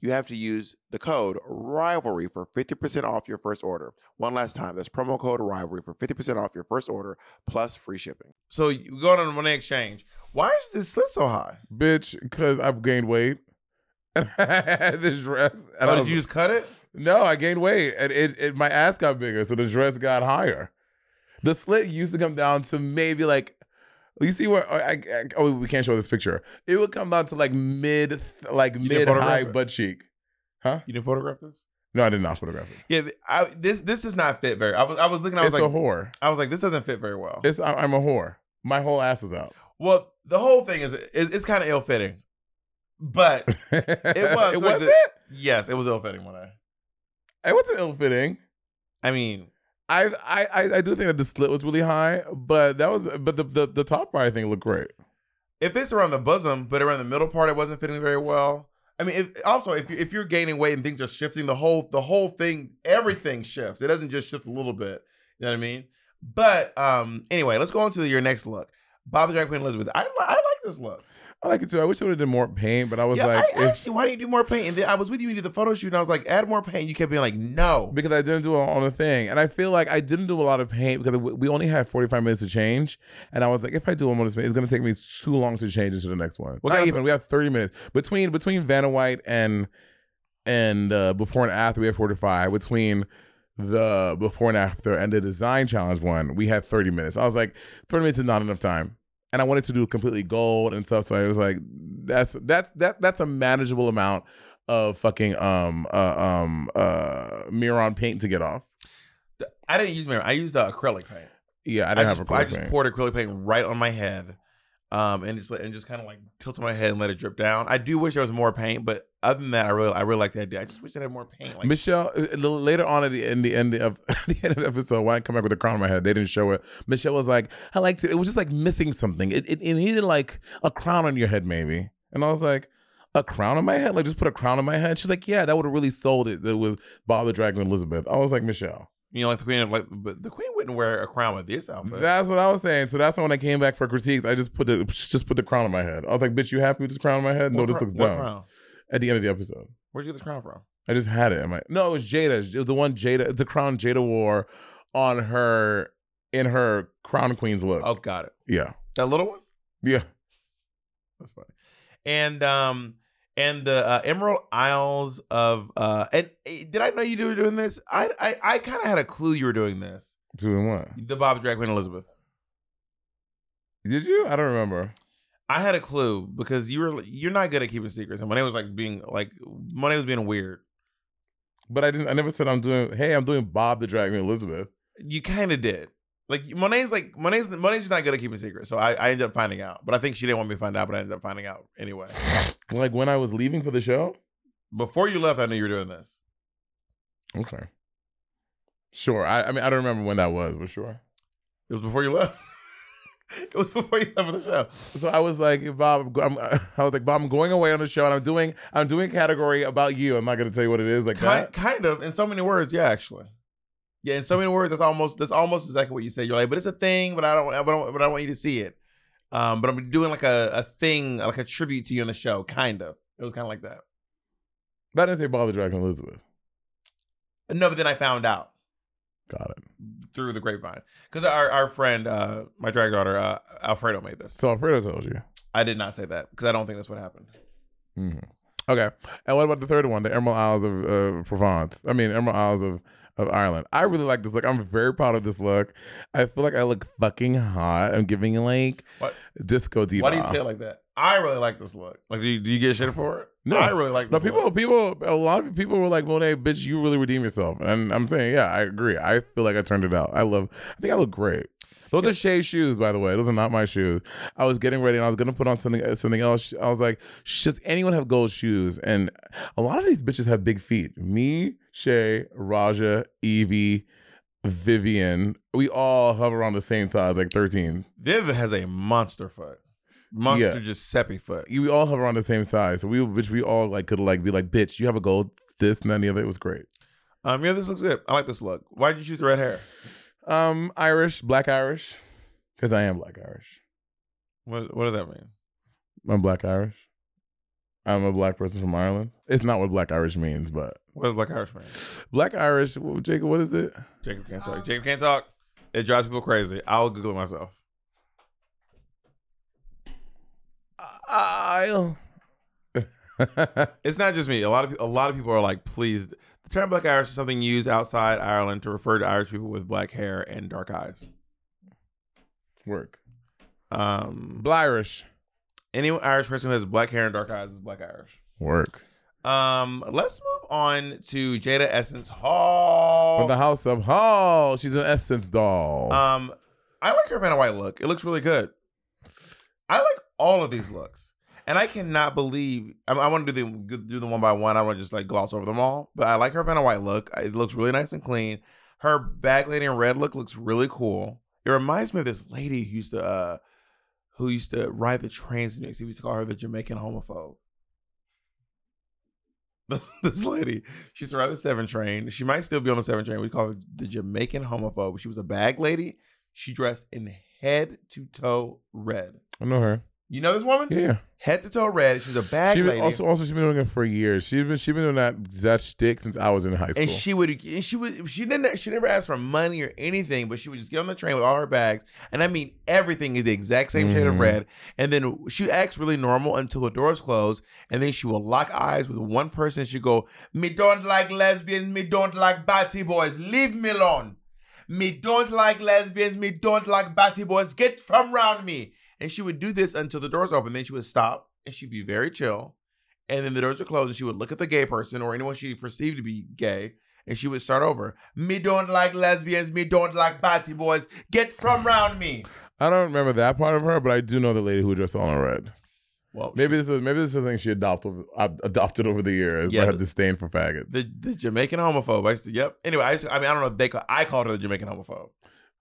you have to use the code rivalry for 50% off your first order. One last time, that's promo code rivalry for 50% off your first order plus free shipping. So you go on the Monét X Change. Why is this slit so high? Bitch, because I've gained weight. And I had this dress. And Oh, I did was- you just cut it? No, I gained weight, and it, it my ass got bigger, so the dress got higher. The slit used to come down to maybe like, you see where oh, I, I, oh we can't show this picture. It would come down to like mid like didn't mid high butt cheek. Huh? You didn't photograph this? No, I did not photograph it. Yeah, I, this this does not fit very. I was I was looking. I was It's like, a whore. I was like, this doesn't fit very well. It's I, I'm a whore. My whole ass is out. well, the whole thing is it's, it's kind of ill fitting, but it was, It was the- it. yes, it was ill fitting when I. It wasn't ill fitting. I mean, I, I I do think that the slit was really high, but that was but the the, the top part I think looked great. it fits around the bosom, but around the middle part, it wasn't fitting very well. I mean, if, also if you, if you're gaining weight and things are shifting, the whole the whole thing, everything shifts. It doesn't just shift a little bit. You know what I mean? But um, anyway, let's go on to your next look. Bob the Drag Queen Elizabeth. I, I like this look. I like it too. I wish I would have done more paint, but I was yeah, like, I if- asked you why do you do more paint? And then I was with you, you did the photo shoot, and I was like, add more paint. You kept being like, no. because I didn't do it on the thing, and I feel like I didn't do a lot of paint because we only had forty five minutes to change, and I was like, if I do one more paint, it's gonna take me too long to change into the next one. What Not even. We have thirty minutes between between Vanna White and and uh, before and after we have forty five. Between the before and after and the design challenge one, we had 30 minutes. I was like, 30 minutes is not enough time. And I wanted to do completely gold and stuff. So I was like, that's that's that that's a manageable amount of fucking um uh, um uh mirror on paint to get off. I didn't use mirror. I used uh, acrylic paint. Yeah, I I, didn't just, have a I just poured acrylic paint right on my head, um, and just and just kind of like tilted my head and let it drip down. I do wish there was more paint, but other than that, I really I really like the idea. I just wish I had more paint. Like Michelle, uh, later on at the in the end of the end of the episode, why I come back with a crown on my head, they didn't show it. Michelle was like, "I liked it. It was just like missing something. It, it, it needed like a crown on your head, maybe." And I was like, "A crown on my head? Like just put a crown on my head?" She's like, "Yeah, that would have really sold it. That was Bob the Dragon Elizabeth." I was like, "Michelle." you know, like the queen, of, like but the queen wouldn't wear a crown with this outfit. That's what I was saying. So that's why when I came back for critiques, I just put the just put the crown on my head. I was like, "Bitch, you happy with this crown on my head?" No, What this cro- looks dumb. crown? At the end of the episode. Where'd you get this crown from? I just had it. I'm like, no, it was Jada. It was the one Jada. It's the crown Jada wore on her in her crown queen's look. Oh, got it. Yeah, That little one. yeah. That's funny. And um and the uh, Emerald Isles of uh and eh, did I know you were doing this? I I, I kind of had a clue you were doing this. Doing what? The Bob Drag Queen Elizabeth. Did you? I don't remember. I had a clue because you were you're not good at keeping secrets, and Monet was like being like Monet was being weird. But I didn't. I never said I'm doing. Hey, I'm doing Bob the Dragon Elizabeth. You kind of did. Like Monet's like Monet's Monet's just not good at keeping secrets, so I, I ended up finding out. But I think she didn't want me to find out, but I ended up finding out anyway. Like when I was leaving for the show. Before you left, I knew you were doing this. Okay. Sure. I. I mean, I don't remember when that was, but sure. It was before you left. it was before you left the show. So I was like, Bob, I'm, I was like, Bob, I'm going away on the show, and I'm doing, I'm doing a category about you. I'm not going to tell you what it is, like kind, that. kind of in so many words yeah actually yeah in so many words that's almost that's almost exactly what you said you're like but it's a thing but i don't but i don't, but I don't want you to see it um but i'm doing like a, a thing like a tribute to you on the show kind of it was kind of like that But I didn't say Bob the Dragon Elizabeth. no but then i found out Got it. through the grapevine because our, our friend uh my drag daughter uh alfredo made this So Alfredo told you. i did not say that because i don't think that's what happened hmm Okay. And what about the third one, the Emerald Isles of uh, Provence? I mean, Emerald Isles of, of Ireland. I really like this look. I'm very proud of this look. I feel like I look fucking hot. I'm giving like What? disco diva. why do you say it like that i really like this look like do you, do you get shit for it No. i really like This No, people, look. people, a lot of people were like, "Monet, bitch, you really redeem yourself." And I'm saying, yeah, I agree. I feel like I turned it out. I love. I think I look great. Those are Shea's shoes, by the way. Those are not my shoes. I was getting ready and I was gonna put on something something else. I was like, "Does anyone have gold shoes?" And a lot of these bitches have big feet. Me, Shea, Raja, Yvie, Vivienne. We all hover around the same size, like 13. viv has a monster foot monster Yeah. giuseppe foot We all have around the same size. So we, bitch, we all like could like be like, "Bitch, you have a gold." This and then the. It was great. Um, yeah, this looks good. I like this look. Why did you choose the red hair? Um, Irish, black Irish, because I am black Irish. What What does that mean? I'm black Irish. I'm a black person from Ireland. It's not what black Irish means, but What does Black Irish mean? black Irish, Jacob, what is it? Jacob can't talk. Jacob can't talk. It drives people crazy. I'll Google it myself. I'll. It's not just me. A lot of a lot of people are like, please. The term Black Irish is something used outside Ireland to refer to Irish people with black hair and dark eyes. Work. Um, Blirish. any Irish person who has black hair and dark eyes is Black Irish. Work. Um, let's move on to Jada Essence Hall. From the House of Hall. She's an Essence doll. Um, I like her Vanna White look. It looks really good. I like all of these looks, and I cannot believe. I, I want to do the do the one by one. I want to just like gloss over them all, but I like her Vanna White look. It looks really nice and clean. Her bag lady in red look looks really cool. It reminds me of this lady who used to uh who used to ride the trains in New York City. We used to call her the Jamaican homophobe. this lady, she used ride the seven train. She might still be on the seven train. We call her the Jamaican homophobe. She was a bag lady. She dressed in head to toe red. I know her. You know this woman? Yeah. Head to toe red. She's a bad She lady. also also she's been doing it for years. She's been she's been doing that that shtick since I was in high school. and she would and she would she didn't she never asked for money or anything, but she would just get on the train with all her bags. And I mean everything is the exact same shade of Mhm. red. And then she acts really normal until the doors close. And then she will lock eyes with one person. and She go, Me don't like lesbians, me don't like batty boys. Leave me alone. Me don't like lesbians, me don't like batty boys. Get from round me. And she would do this until the doors open. Then she would stop and she'd be very chill. And then the doors would close and she would look at the gay person or anyone she perceived to be gay. And she would start over. Me don't like lesbians. Me don't like batty boys. Get from round me. I don't remember that part of her, but I do know the lady who dressed all in red. Well, Maybe this is maybe this is something she adopted adopted over the years. Yeah, Yeah, her disdain for faggots. the the Jamaican homophobe. I used to, yep. Anyway, I, used to- I mean, I don't know if they call, I called her the Jamaican homophobe.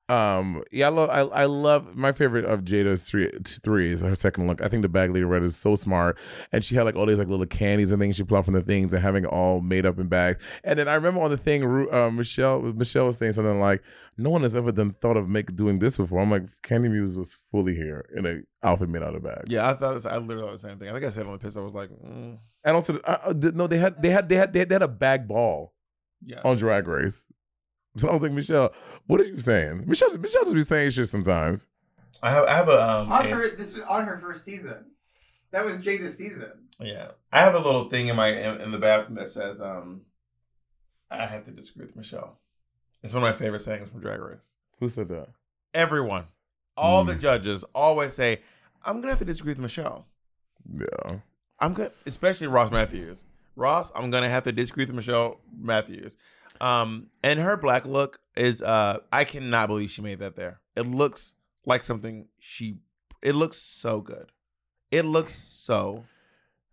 Um, yeah, I love, I, I love my favorite of Jada's three three is her second look. I think the bag lady red is so smart, and she had like all these like little candies and things she plucked from the things and having it all made up in bags. And then I remember on the thing, uh, Michelle Michelle was saying something like, "No one has ever done thought of make doing this before." I'm like, Kandy Muse was fully here in a outfit made out of bags. Yeah, I thought this, I literally thought the same thing. I think I said on the piss. I was like, mm, and also uh, uh, no, they had they had they had they had, they had a bag ball yeah. on Drag Race. So I was like, Michelle, what are you saying? Michelle, Michelle just be saying shit sometimes. I have I have a um. on a- her this was on her first season. That was Jada's season. Yeah, I have a little thing in my in, in the bathroom that says, um, I have to disagree with Michelle. It's one of my favorite sayings from Drag Race. Who said that? Everyone, all the Mm. judges always say, I'm gonna have to disagree with Michelle. Yeah. I'm good, especially Ross Mathews. Ross, I'm gonna have to disagree with Michelle Matthews. Um, and her black look is uh I cannot believe she made that there. It looks like something she it looks so good. It looks so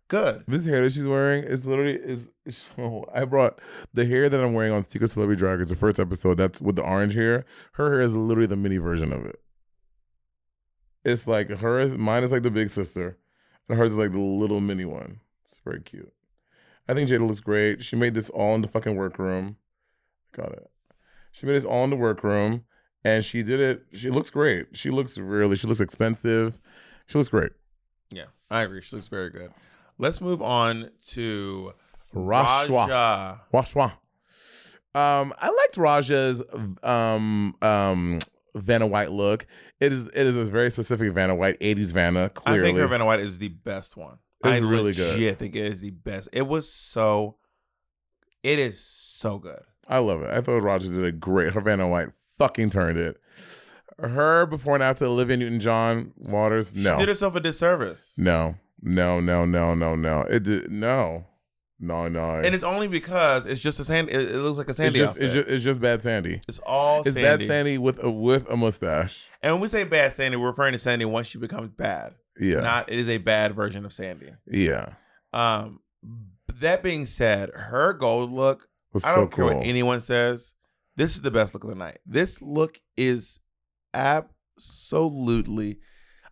good. This hair that she's wearing is literally is. oh, I brought the hair that I'm wearing on Secret Celebrity Drag Race, the first episode. That's with the orange hair. Her hair is literally the mini version of it. It's like hers. Mine is like the big sister, and hers is like the little mini one. It's very cute. I think Jada looks great. She made this all in the fucking workroom. Got it. She made this all in the workroom, and she did it. She looks great. She looks really. She looks expensive. She looks great. Yeah, I agree. She looks very good. Let's move on to Rashwa. Raja. Washwa. Um, I liked Raja's um um Vanna White look. It is it is a very specific Vanna White, 80s Vanna, clearly. I think her Vanna White is the best one. It's I really good. legit think it is the best. It was so. It is so good. I love it. I thought Raja did a great Havana White fucking turned it. Her before and after Olivia Newton John Waters, no. She did herself a disservice. no. No, no, no, no, no. It did no. No, no. And it's only because it's just a sand. It, it looks like a it's Sandy just outfit. it's just it's just bad Sandy. It's all It's Sandy. bad Sandy with a with a mustache. And when we say bad Sandy, we're referring to Sandy once she becomes bad. Yeah. Not it is a bad version of Sandy. yeah. Um, that being said, her gold look. was I so don't cool. care what anyone says. This is the best look of the night. This look is absolutely.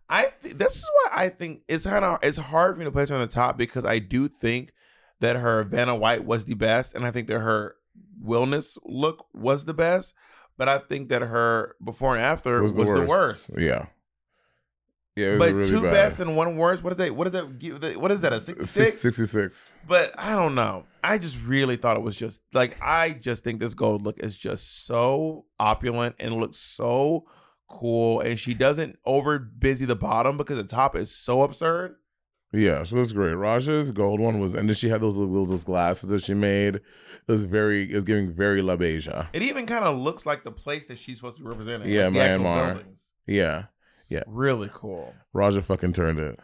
I th- this is why I think it's kind of it's hard for me to place her on the top because I do think that her Vanna White was the best, and I think that her Wheelness look was the best. But I think that her before and after was, the, worst. Yeah. Yeah, But really two bad. best and one worst. What is that? What is that? What is that? A six? Six- 66. But I don't know. I just really thought it was just like I just think this gold look is just so opulent and looks so cool. And she doesn't over busy the bottom because the top is so absurd. Yeah, so that's great. Raja's gold one was, and then she had those little those glasses that she made. It was very, it was giving very La Beja. It even kind of looks like the place that she's supposed to be representing. Yeah, like Myanmar. Yeah, Yeah. Really cool. Raja fucking turned it.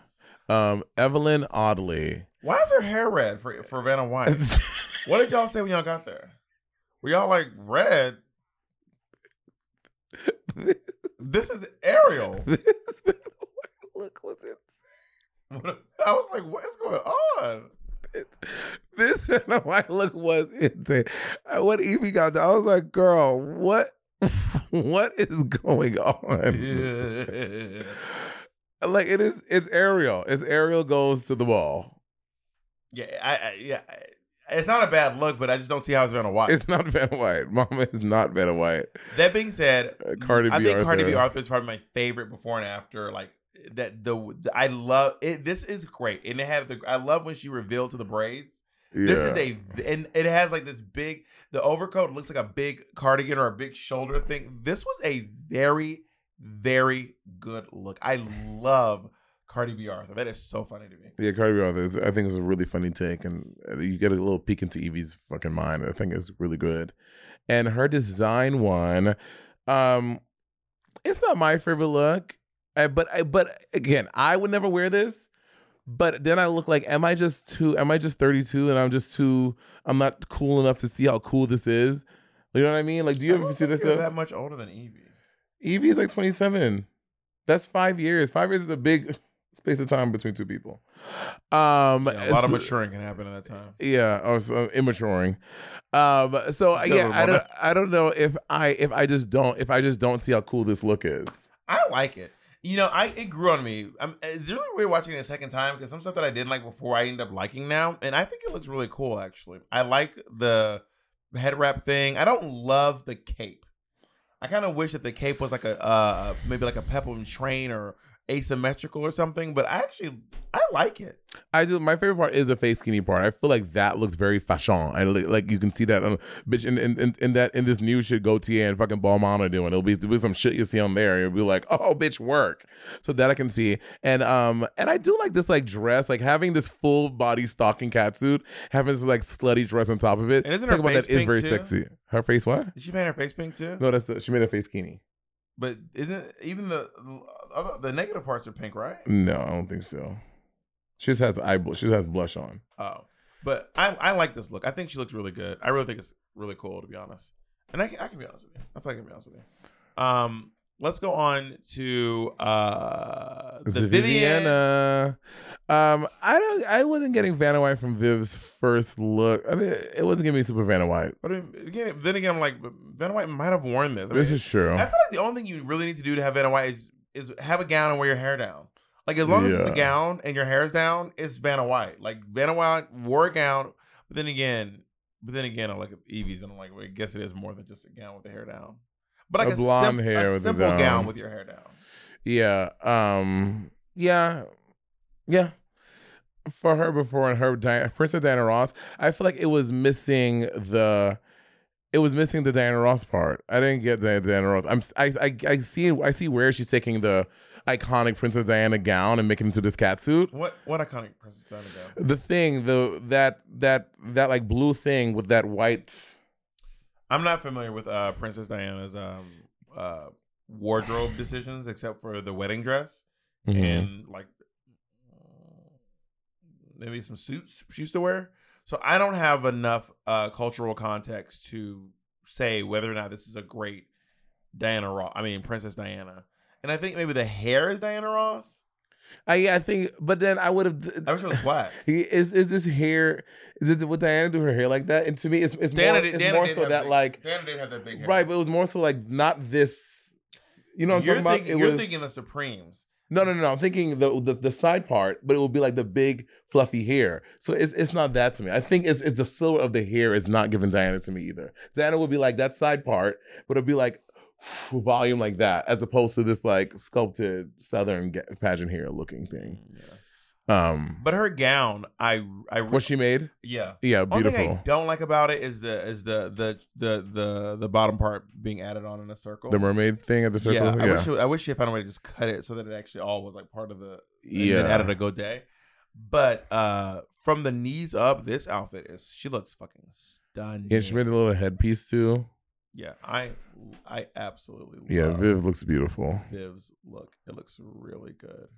Um, Evelyn Oddly. Why is her hair red for for Vanna White? what did y'all say when y'all got there? Were y'all like red? This is Ariel. this look was it. I was like, what is going on? This white look was insane. When Yvie got there, I was like, "Girl, what, what is going on?" Like it is, it's Ariel. It's Ariel goes to the ball. Yeah, I, I yeah. I- It's not a bad look, but I just don't see how it's Vanna White. It's not Vanna White. Mama is not Vanna White. that being said, Uh, Cardi I B think Cardi B Arthur. Arthur is probably my favorite before and after. Like that the, the I love it. This is great, and it had the. I love when she revealed to the braids. Yeah. This is a and it has like this big. The overcoat looks like a big cardigan or a big shoulder thing. This was a very very good look. I love Cardi B Arthur. That is so funny to me. Yeah, Cardi B Arthur. is- I think it's a really funny take, and uh, you get a little peek into Yvie's fucking mind. I think it's really good. And her design one, um, it's not my favorite look, uh, but I, but again, I would never wear this. But then I look like, am I just too? Am I just thirty two, and I'm just too? I'm not cool enough to see how cool this is. You know what I mean? Like, do you I ever see this stuff? that much older than Yvie. Yvie is like 27. That's five years. Five years is a big space of time between two people. Um, Yeah, a lot of maturing can happen in that time. Yeah, or so immaturing. Um, so Tell yeah, I don't. I don't know if I, if I just don't, if I just don't see how cool this look is. I like it. You know, I it grew on me. I'm, it's really weird watching it a second time because some stuff that I didn't like before I end up liking now, and I think it looks really cool. Actually, I like the head wrap thing. I don't love the cape. I kind of wish that the cape was like a uh, maybe like a peplum train or asymmetrical or something. But I actually I like it. I do. My favorite part is the face skinny part. I feel like that looks very fashion. I li- like you can see that, um, bitch, in, in, in, in that in this new shit Gaultier and fucking Balmain are doing. It'll be, it'll be some shit you see on there. You'll be like, oh, bitch, work. So that I can see, and um, and I do like this like dress, like having this full body stocking catsuit, having this like slutty dress on top of it. And isn't Talk her face that is very too? sexy. Her face what? Did she paint her face pink too? No, that's the, she made her face skinny. But isn't even the other the negative parts are pink, right? No, I don't think so. She just has eye, bl- she just has blush on. Oh, but I I like this look. I think she looks really good. I really think it's really cool to be honest. And I can, I can be honest with you. I feel like I can be honest with you. Um, let's go on to uh the The Vivienne. Viviana. Um, I don't. I wasn't getting Vanna White from Viv's first look. I mean, it wasn't giving me super Vanna White. But then again, then again, I'm like, Vanna White might have worn this. I This is true. I feel like the only thing you really need to do to have Vanna White is is have a gown and wear your hair down. Like as long as it's a gown and your hair's down, it's Vanna White. Like Vanna White wore a gown, but then again, but then again, I look at Yvie's and I'm like, well, I guess it is more than just a gown with the hair down. But like A a, blonde sim- hair a with simple gown with your hair down. Yeah. Um. Yeah. Yeah. For her before and her Di- Princess Diana Ross, I feel like it was missing the. It was missing the Diana Ross part. I didn't get the Diana Ross. I'm. I. I, I see. I see where she's taking the iconic Princess Diana gown and making it into this catsuit. What what iconic Princess Diana gown? The thing, the that that that like blue thing with that white. I'm not familiar with uh Princess Diana's um uh wardrobe decisions except for the wedding dress Mhm. and like maybe some suits she used to wear. So I don't have enough uh cultural context to say whether or not this is a great Diana Ross. I mean Princess Diana. And I think maybe the hair is Diana Ross. I yeah, I think, but then I would have. I wish it was black. He is is this hair? Is it would Diana do her hair like that? And to me, it's it's Diana more, did, it's Diana more so that big- like Diana did have that big hair. right, but it was more so like not this. You know what I'm you're talking about? It you're was thinking the Supremes. No, no, no, no. I'm thinking the, the the side part, but it would be like the big fluffy hair. So it's it's not that to me. I think it's it's the silhouette of the hair is not giving Diana to me either. Diana would be like that side part, but it'd be like volume like that, as opposed to this like sculpted southern pageant hair looking thing. Mm, Um, But her gown, I I what she made, yeah. yeah, beautiful. Only thing I don't like about it is the is the the the the the bottom part being added on in a circle. The mermaid thing at the circle. Yeah, Yeah, I wish it- I wish she had found a way to just cut it so that it actually all was like part of the and Yeah. then added a godet. But uh from the knees up, this outfit is she looks fucking stunning. Yeah, she made a little headpiece too. Yeah, I I absolutely Yeah, Viv looks beautiful. Viv's look. It looks really good.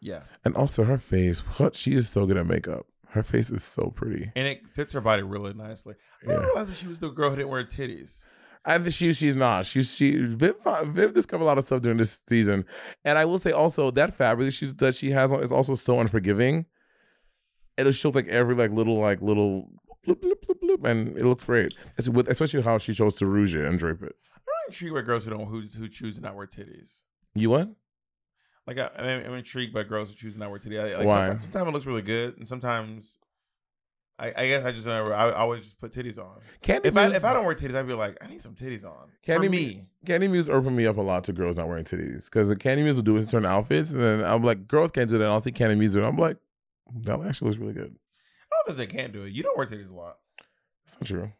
Yeah, And also her face. What she is so good at makeup. Her face is so pretty. and it fits her body really nicely. I didn't Yeah. realize that she was the girl who didn't wear titties. I think she she's not. She's she Viv Viv discovered a lot of stuff during this season. And I will say also that fabric she's that she has on is also so unforgiving. It'll show like every like little like little bloop, bloop, bloop, bloop, and it looks great. It's with, especially how she chose to rouge it and drape it. I'm intrigued by girls who don't who who choose to not wear titties. You what? Like I, I'm, I'm intrigued by girls who choose to not wear titties. I- Like Why? Sometimes, sometimes it looks really good, and sometimes I, I guess I just remember I, I always just put titties on. Kandy If I if I don't wear titties, I'd be like, I need some titties on. Kandy For me. Kandy Muse opened me up a lot to girls not wearing titties because the Kandy Muse will do is turn outfits, and then I'm like, girls can't do that. And I'll see Kandy Muse, and I'm like, that actually looks really good. I don't think they can't do it. You don't wear titties a lot That's not true.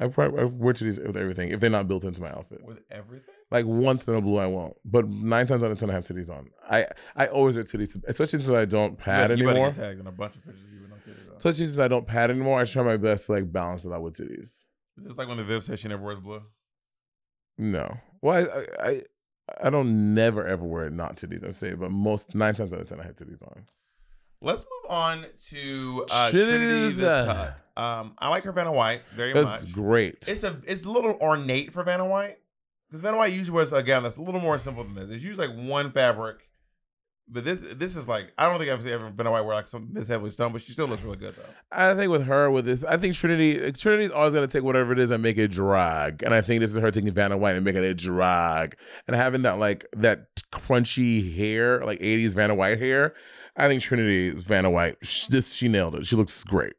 I, probably, I wear titties with everything if they're not built into my outfit. with everything. Like once in a blue, I won't. But nine times out of ten, I have titties on. I I always wear titties, especially since I don't pad you better anymore. get tagged in a bunch of pictures of you with no titties on. Especially since I don't pad anymore, I try my best to like balance it out with titties. Is this like when the Viv says she never wears blue? No, well, I I, I, I don't never ever wear not titties. I'm saying, but most nine times out of ten, I have titties on. Let's move on to uh, Trinity the the- Tuck. Um, I like her Vanna White very That's much. great. It's a it's a little ornate for Vanna White because Vanna White usually wears again that's a little more simple than this. It's usually like one fabric, but this this is like I don't think I've ever Vanna White wear like something this heavily done, but she still looks really good though. I think with her, with this, I think Trinity, Trinity's always gonna take whatever it is and make it drag, and I think this is her taking Vanna White and making it drag, and having that like that crunchy hair, like '80s Vanna White hair. I think Trinity's Vanna White. sh- This she nailed it. She looks great.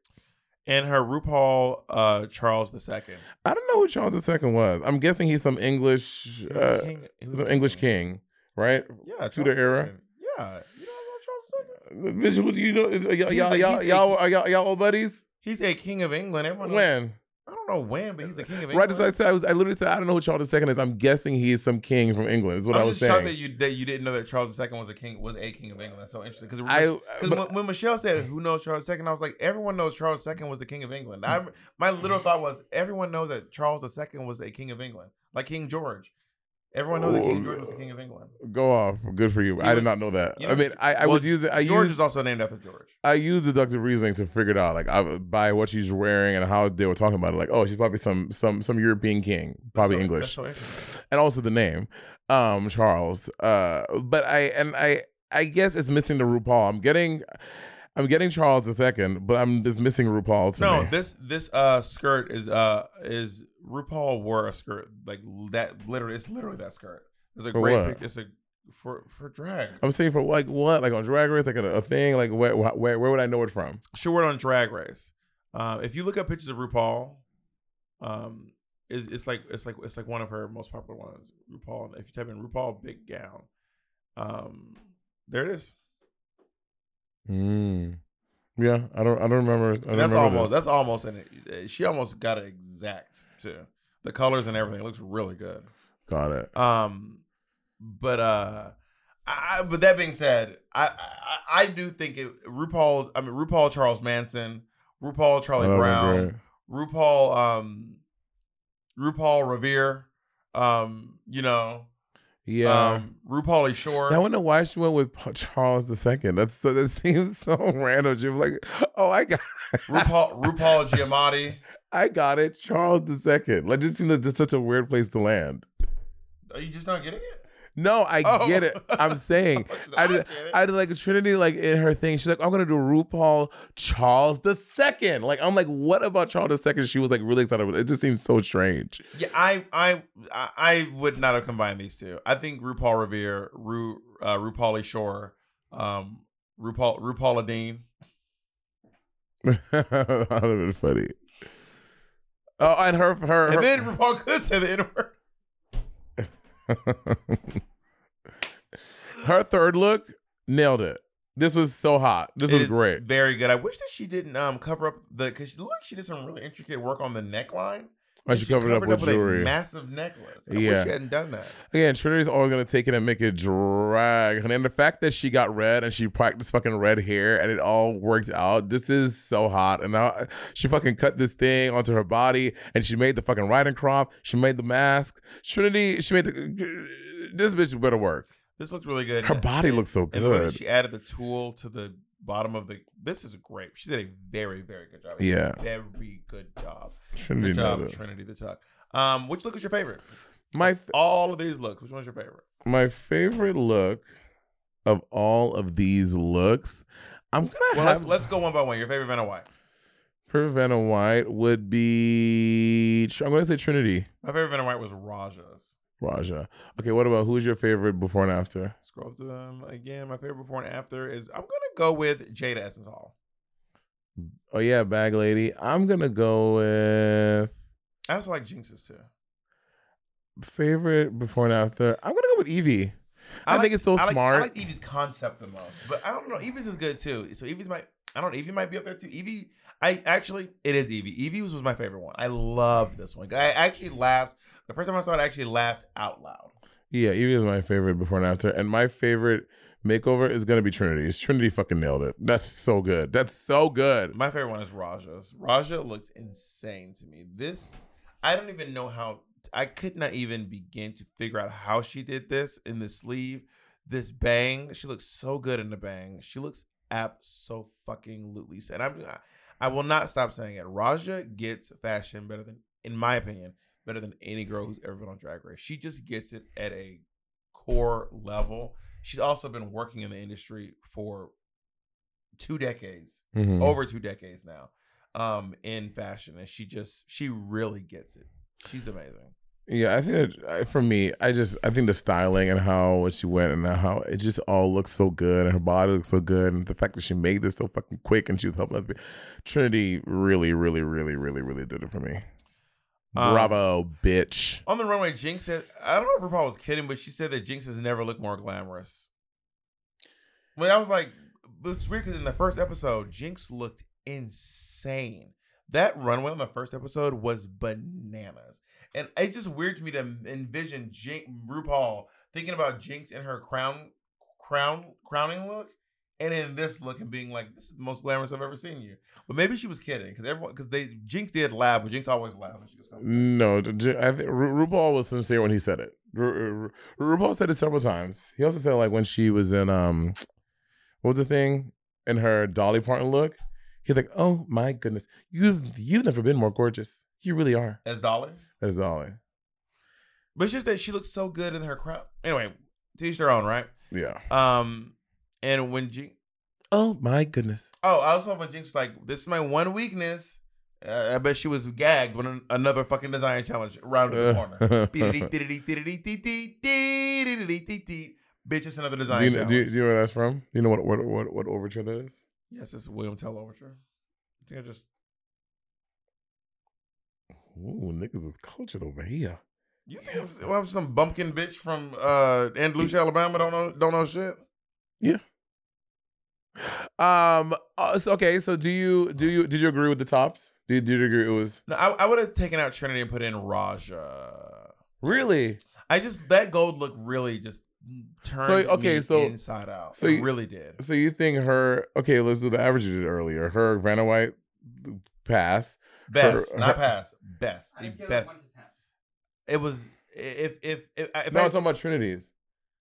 And her RuPaul uh, Charles II. I don't know who Charles II was. I'm guessing he's some English, He uh, a king- he was some English king, right? Yeah, Tudor era. Yeah, you know Charles II. Bitch, what do you know? Y'all, y'all, y'all, y'all, y'all, y'all old buddies? He's a king of England. Everyone When? I don't know when, but he's a king of England. Right as I said, I was, I literally said, I don't know who Charles II is. I'm guessing he's some king from England. Is what I'm I was just saying. that you that you didn't know that Charles II was a king was a king of England. That's so interesting because I- because but- when, when Michelle said who knows Charles II, I was like everyone knows Charles II was the king of England. I, mm. my little thought was everyone knows that Charles II was a king of England, like King George. Everyone knows that King George was the king of England. Go off. Good for you. He I did not know that. you I mean, I, I well, was using. I George used. is also named after George. I used deductive reasoning to figure it out, like I, by what she's wearing and how they were talking about it. Like, oh, she's probably some some some European king, probably so- English, so and also the name, um, Charles. Uh, but I and I I guess it's missing the RuPaul. I'm getting, I'm getting Charles II, but I'm just missing RuPaul to No, me. this this uh skirt is uh is RuPaul wore a skirt like that. Literally, it's literally that skirt. It's a For great. pic- It's a for for drag. I'm saying for like what, like on Drag Race, like a, a thing, like where, where where would I know it from? she wore it on Drag Race. Um, if you look up pictures of RuPaul, um, it's, it's like it's like it's like one of her most popular ones. RuPaul. If you type in RuPaul big gown, um, there it is. Mm. Yeah, I don't I don't remember. I don't that's remember almost this. that's almost in it. She almost got it exact too. The colors and everything it looks really good. got it. Um, but uh, I, but that being said, I I, I do think it, RuPaul. I mean RuPaul Charles Manson, RuPaul Charlie Oh, Brown. RuPaul um, RuPaul Revere, um, you know, Yeah. um, RuPaul Shore. I wonder why she went with Charles II. That's so that seems so random. She was like, "Oh, I got, RuPaul RuPaul Giamatti. I got it, Charles II." Like, just seemed like just such a weird place to land. Are you just not getting it? No, I Oh. get it. I'm saying, I did, get it. I did like Trinity, like in her thing. She's like, "I'm gonna do RuPaul Charles II." Like, I'm like, what about Charles II? She was like really excited. About it. it just seems so strange. Yeah, I, I, I I would not have combined these two. I think RuPaul Revere, Ru, uh, RuPaul Shore, um, RuPaul, RuPaul Dean. that would have been funny. Oh, and her, her, her And then RuPaul could say the N word. her third look nailed it. This was so hot. This was great. Very good. I wish that she didn't um cover up the because she look, she did some really intricate work on the neckline. Oh, she covered it up with a jewelry. massive necklace. I Yeah. wish she hadn't done that. Again, Trinity's always gonna take it and make it drag. And then the fact that she got red and she practiced fucking red hair and it all worked out. This is so hot. And now she fucking cut this thing onto her body and she made the fucking riding crop. She made the mask. Trinity, she made the. This bitch better work. This looks really good. Her body looks so And the way that good. she added the tool to the bottom of the. This is great. She did a very, very good job. Yeah. Very good job. Trinity Good job. Trinity the Tuck. Um, which look is your favorite? My f- All of these looks. Which one's your favorite? my favorite look of all of these looks, I'm gonna Well, have let's, let's go one by one. Your favorite Vanna White. for Vanna White would be I'm gonna say Trinity My favorite Vanna White was Raja's. Raja. Okay, what about who's your favorite before and after? Scroll through them again. My favorite before and after is I'm gonna go with Jada Essence Hall. Oh yeah, bag lady. I'm gonna go with I also like Jinkx's too. favorite before and after. I'm gonna go with Yvie. I, like- think it's so I like, smart. I like Yvie's concept the most, but I don't know. Yvie's is good too. So Yvie's might. I don't know. Yvie might be up there too. Yvie. I actually, it is Yvie. Yvie was, was my favorite one. I loved this one. I actually laughed. The first time I saw it, I actually laughed out loud. Yeah, Yvie is my favorite before and after. And my favorite makeover is gonna be Trinity's. Trinity fucking nailed it. That's so good. That's so good. My favorite one is Raja's. Raja looks insane to me. This, I don't even know how. I could not even begin to figure out how she did this in the sleeve. This bang, she looks so good in the bang. She looks so fucking lootly. And I'm, I will not stop saying it. Raja gets fashion better than, in my opinion, better than any girl who's ever been on Drag Race. She just gets it at a core level. She's also been working in the industry for two decades Mhm. over two decades now um in fashion and she just she really gets it she's amazing Yeah, I think that for me, I just I think the styling and how she went and how it just all looks so good and her body looks so good and the fact that she made this so fucking quick and she was helping us. Trinity really, really, really, really, really did it for me. Um, Bravo, bitch. on the runway Jinkx said i don't know if RuPaul was kidding but she said that Jinkx has never looked more glamorous. But i was like it's weird because in the first episode Jinkx looked insane. That runway on the first episode was bananas. And it's just weird to me to envision Jinkx rupaul thinking about Jinkx in her crown crown crowning look and in this look and being like, "This is the most glamorous I've ever seen you." But maybe she was kidding because everyone because they Jinkx did laugh, but Jinkx always laughs when she gets complimented. No, I think Ru- RuPaul was sincere when he said it. Ru- Ru- RuPaul said it several times. He also said like when she was in um, what was the thing in her Dolly Parton look? He's like, "Oh my goodness, you've you've never been more gorgeous. You really are." as Dolly. As Dolly. But it's just that she looks so good in her crown. Anyway, to each their own, right? Yeah. Um, and when Jinkx, Oh my goodness. oh, I also when Jinkx like, "This is my one weakness." Uh, I bet she was gagged when an- another fucking design challenge rounded the corner. Bitch, it's another do, design you, challenge. do, you, do you know where that's from? You know what what what, what overture that is? yes, it's a William Tell Overture. I think I just Ooh, niggas is cultured over here. You think I'm, I'm some bumpkin bitch from uh Andalusia, Alabama? Don't know, don't know shit. Um. uh, so, okay. So do you do you did you agree with the tops? Did, did you agree it was No, I, I would have taken out Trinity and put in Raja. really? I just that gold look really just turned So, okay, me so- inside out. so it you- really did. So you think her? Okay, let's do the average you did earlier. Her Vanna White pass. Best, her- not her- pass. Best, the just give it best. one to ten. It was if if if, if no, I, I'm talking about Trinity's.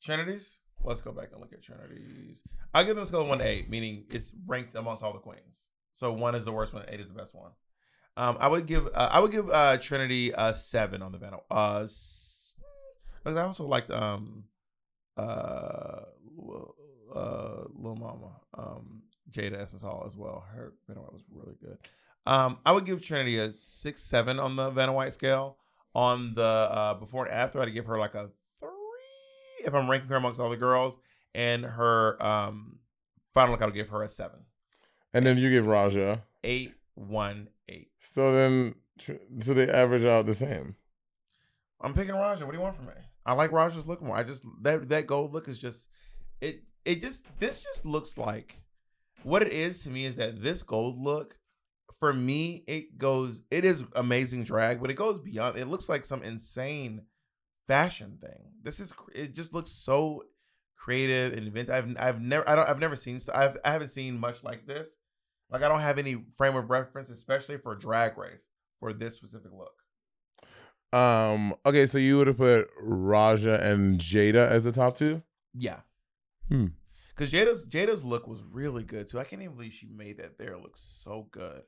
Trinity's. Let's go back and look at Trinity's. I'll give them a scale of one to eight, meaning it's ranked amongst all the queens. So one is the worst one, eight is the best one. Um, I would give uh, I would give uh Trinity a seven on the Vanna. Uh, I also liked um uh uh Lil Mama um Jada Essence Hall as well. Her Vanna White was really good. Um, I would give Trinity a six seven on the Vanna White scale. On the uh before and after, I'd give her like a if I'm ranking her amongst all the girls. And her um final look, I'll give her a seven. And then you give Raja. Eight one eight. So then, so they average out the same. I'm picking Raja. What do you want from me? I like Raja's look more. I just that that gold look is just it it just this just looks like what it is to me is that this gold look for me it goes it is amazing drag, but it goes beyond. It looks like some insane fashion thing. This is it just looks so creative and inventive. I've I've never I don't I've never seen I've I haven't seen much like this. Like I don't have any frame of reference, especially for drag race for this specific look. Um. Okay, so you would have put Raja and Jada as the top two. Yeah. Hmm. Cause Jada's Jada's look was really good too. I can't even believe she made that there look so good.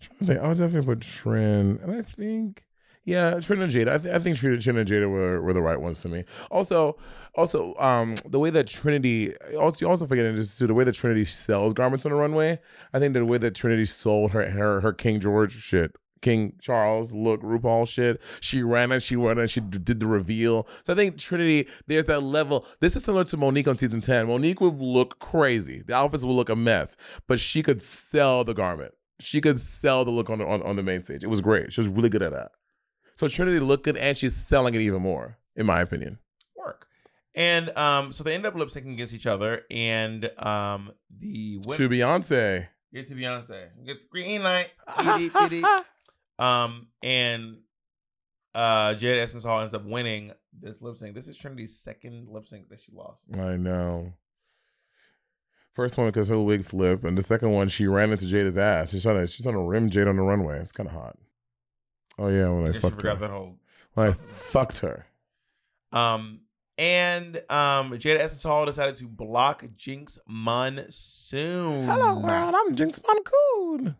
Trying to think, I would definitely put Trin, and I think, yeah, Trin and Jada. I, th- I think Trin, Trin and Jada were, were the right ones to me. Also, also, um, the way that Trinity, also, you also forgetting this too, the way that Trinity sells garments on the runway. I think the way that Trinity sold her her, her King George shit, King Charles look RuPaul shit. She ran it, she ran and she d- did the reveal. So I think Trinity, there's that level. This is similar to Monique on season 10. Monique would look crazy. The outfits would look a mess, but she could sell the garment. She could sell the look on the, on, on the main stage. It was great. She was really good at that. So Trinity looked good and she's selling it even more, in my opinion. Work. And um, so they end up lip syncing against each other, and um, the win- To Beyonce. get to Beyonce, get the green light, um, and uh, Jada Essence Hall ends up winning this lip sync. This is Trinity's second lip sync that she lost. I know. First one because her wig slipped, and the second one she ran into Jada's ass. She's trying to she's trying to rim Jada on the runway. It's kind of hot. Oh yeah, when I I, guess you fucked her. that whole. When I fucked her. Um, and um, Jada Essence Hall decided to block Jinkx Monsoon. Hello world, I'm Jinkx Moncoon.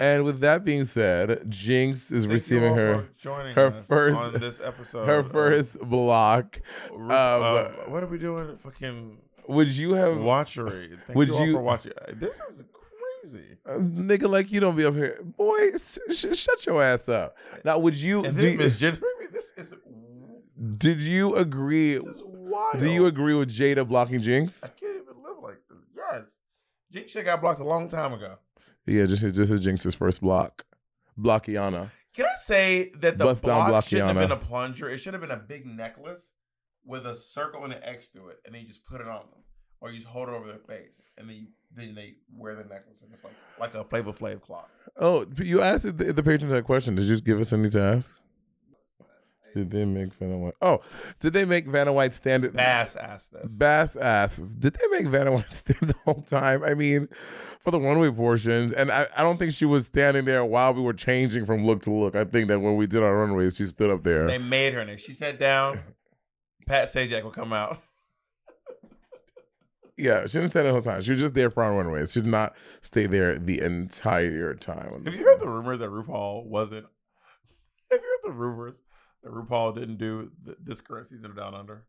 And with that being said, Jinkx is Thank receiving her joining her first- on this episode. her first block. Um, uh, what are we doing? Fucking Would you have watchery. Thank would you, you- for watching. This is crazy. a nigga like you don't be up here, boy? sh- shut your ass up. Now, would you? And then misgendering me. This is did you agree? this is wild. Do you agree with Jada blocking Jinkx? I can't even live like this. Yes, Jinkx shit got blocked a long time ago. Yeah, just just a Jinkx's first block. Blockiana. Can I say that the Bust down block shouldn't have been a plunger? It should have been a big necklace with a circle and an X through it, and then you just put it on them, or you just hold it over their face, and then you, then they wear the necklace, and it's like like a Flavor Flav cloth. Oh, you asked the, the patrons that question. Did you just give us any to ask? Did they make Vanna White? Oh, did they make Vanna White stand it? Bass asked this. Bass asses. Did they make Vanna White stand the whole time? I mean, for the one way portions, and I, I don't think she was standing there while we were changing from look to look. I think that when we did our runways, she stood up there. They made her, and if she sat down, Pat Sajak would come out. Yeah, she didn't stay the whole time. She was just there for our runways. She did not stay there the entire time. Have you heard the rumors that RuPaul wasn't? Have you heard the rumors that RuPaul didn't do th- this current season of Down Under?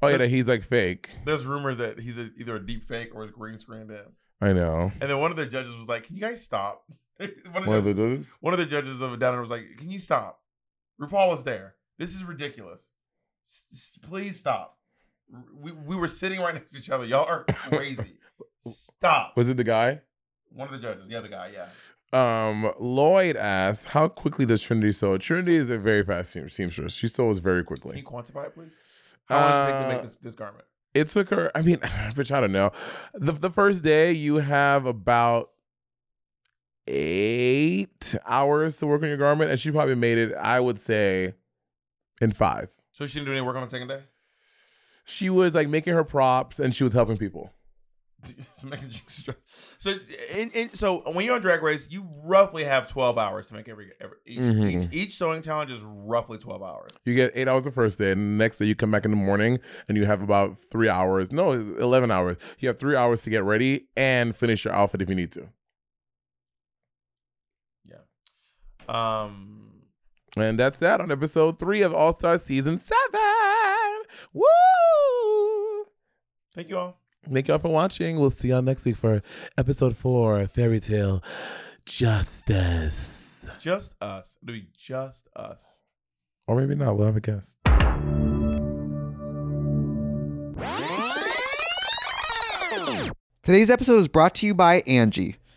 Oh yeah, that he's like fake. There's rumors that he's a, either a deep fake or is green screened in. I know. And then one of the judges was like, "Can you guys stop?" one, of One of the, judges. one of the judges of Down Under was like, "Can you stop?" RuPaul was there. This is ridiculous. S- please stop. We, we were sitting right next to each other. Y'all are crazy. Stop. Was it the guy? One of the judges, the other guy, yeah. Um, Lloyd asks, "How quickly does Trinity sew?" Trinity is a very fast seamstress. She sews very quickly. Can you quantify it, please? How long did it take to Uh, make this, this garment? It took her. I mean, bitch, I don't know. The the first day you have about eight hours to work on your garment, and she probably made it. I would say in five. So she didn't do any work on the second day? She was like making her props, and she was helping people. to make it stress. So, in, in, so when you're on Drag Race, you roughly have 12 hours to make every, every each, Mhm. each each sewing challenge is roughly 12 hours. You get eight hours the first day, and the next day you come back in the morning and you have about three hours. No, eleven hours. You have three hours to get ready and finish your outfit if you need to. Yeah. Um, And that's that on episode three of All Star Season Seven. Woo! thank you all. Thank y'all for watching. We'll see y'all next week for episode four, Fairy Tale Justice. Just us. It'll be just us. Or maybe not. We'll have a guest. Today's episode is brought to you by Angie.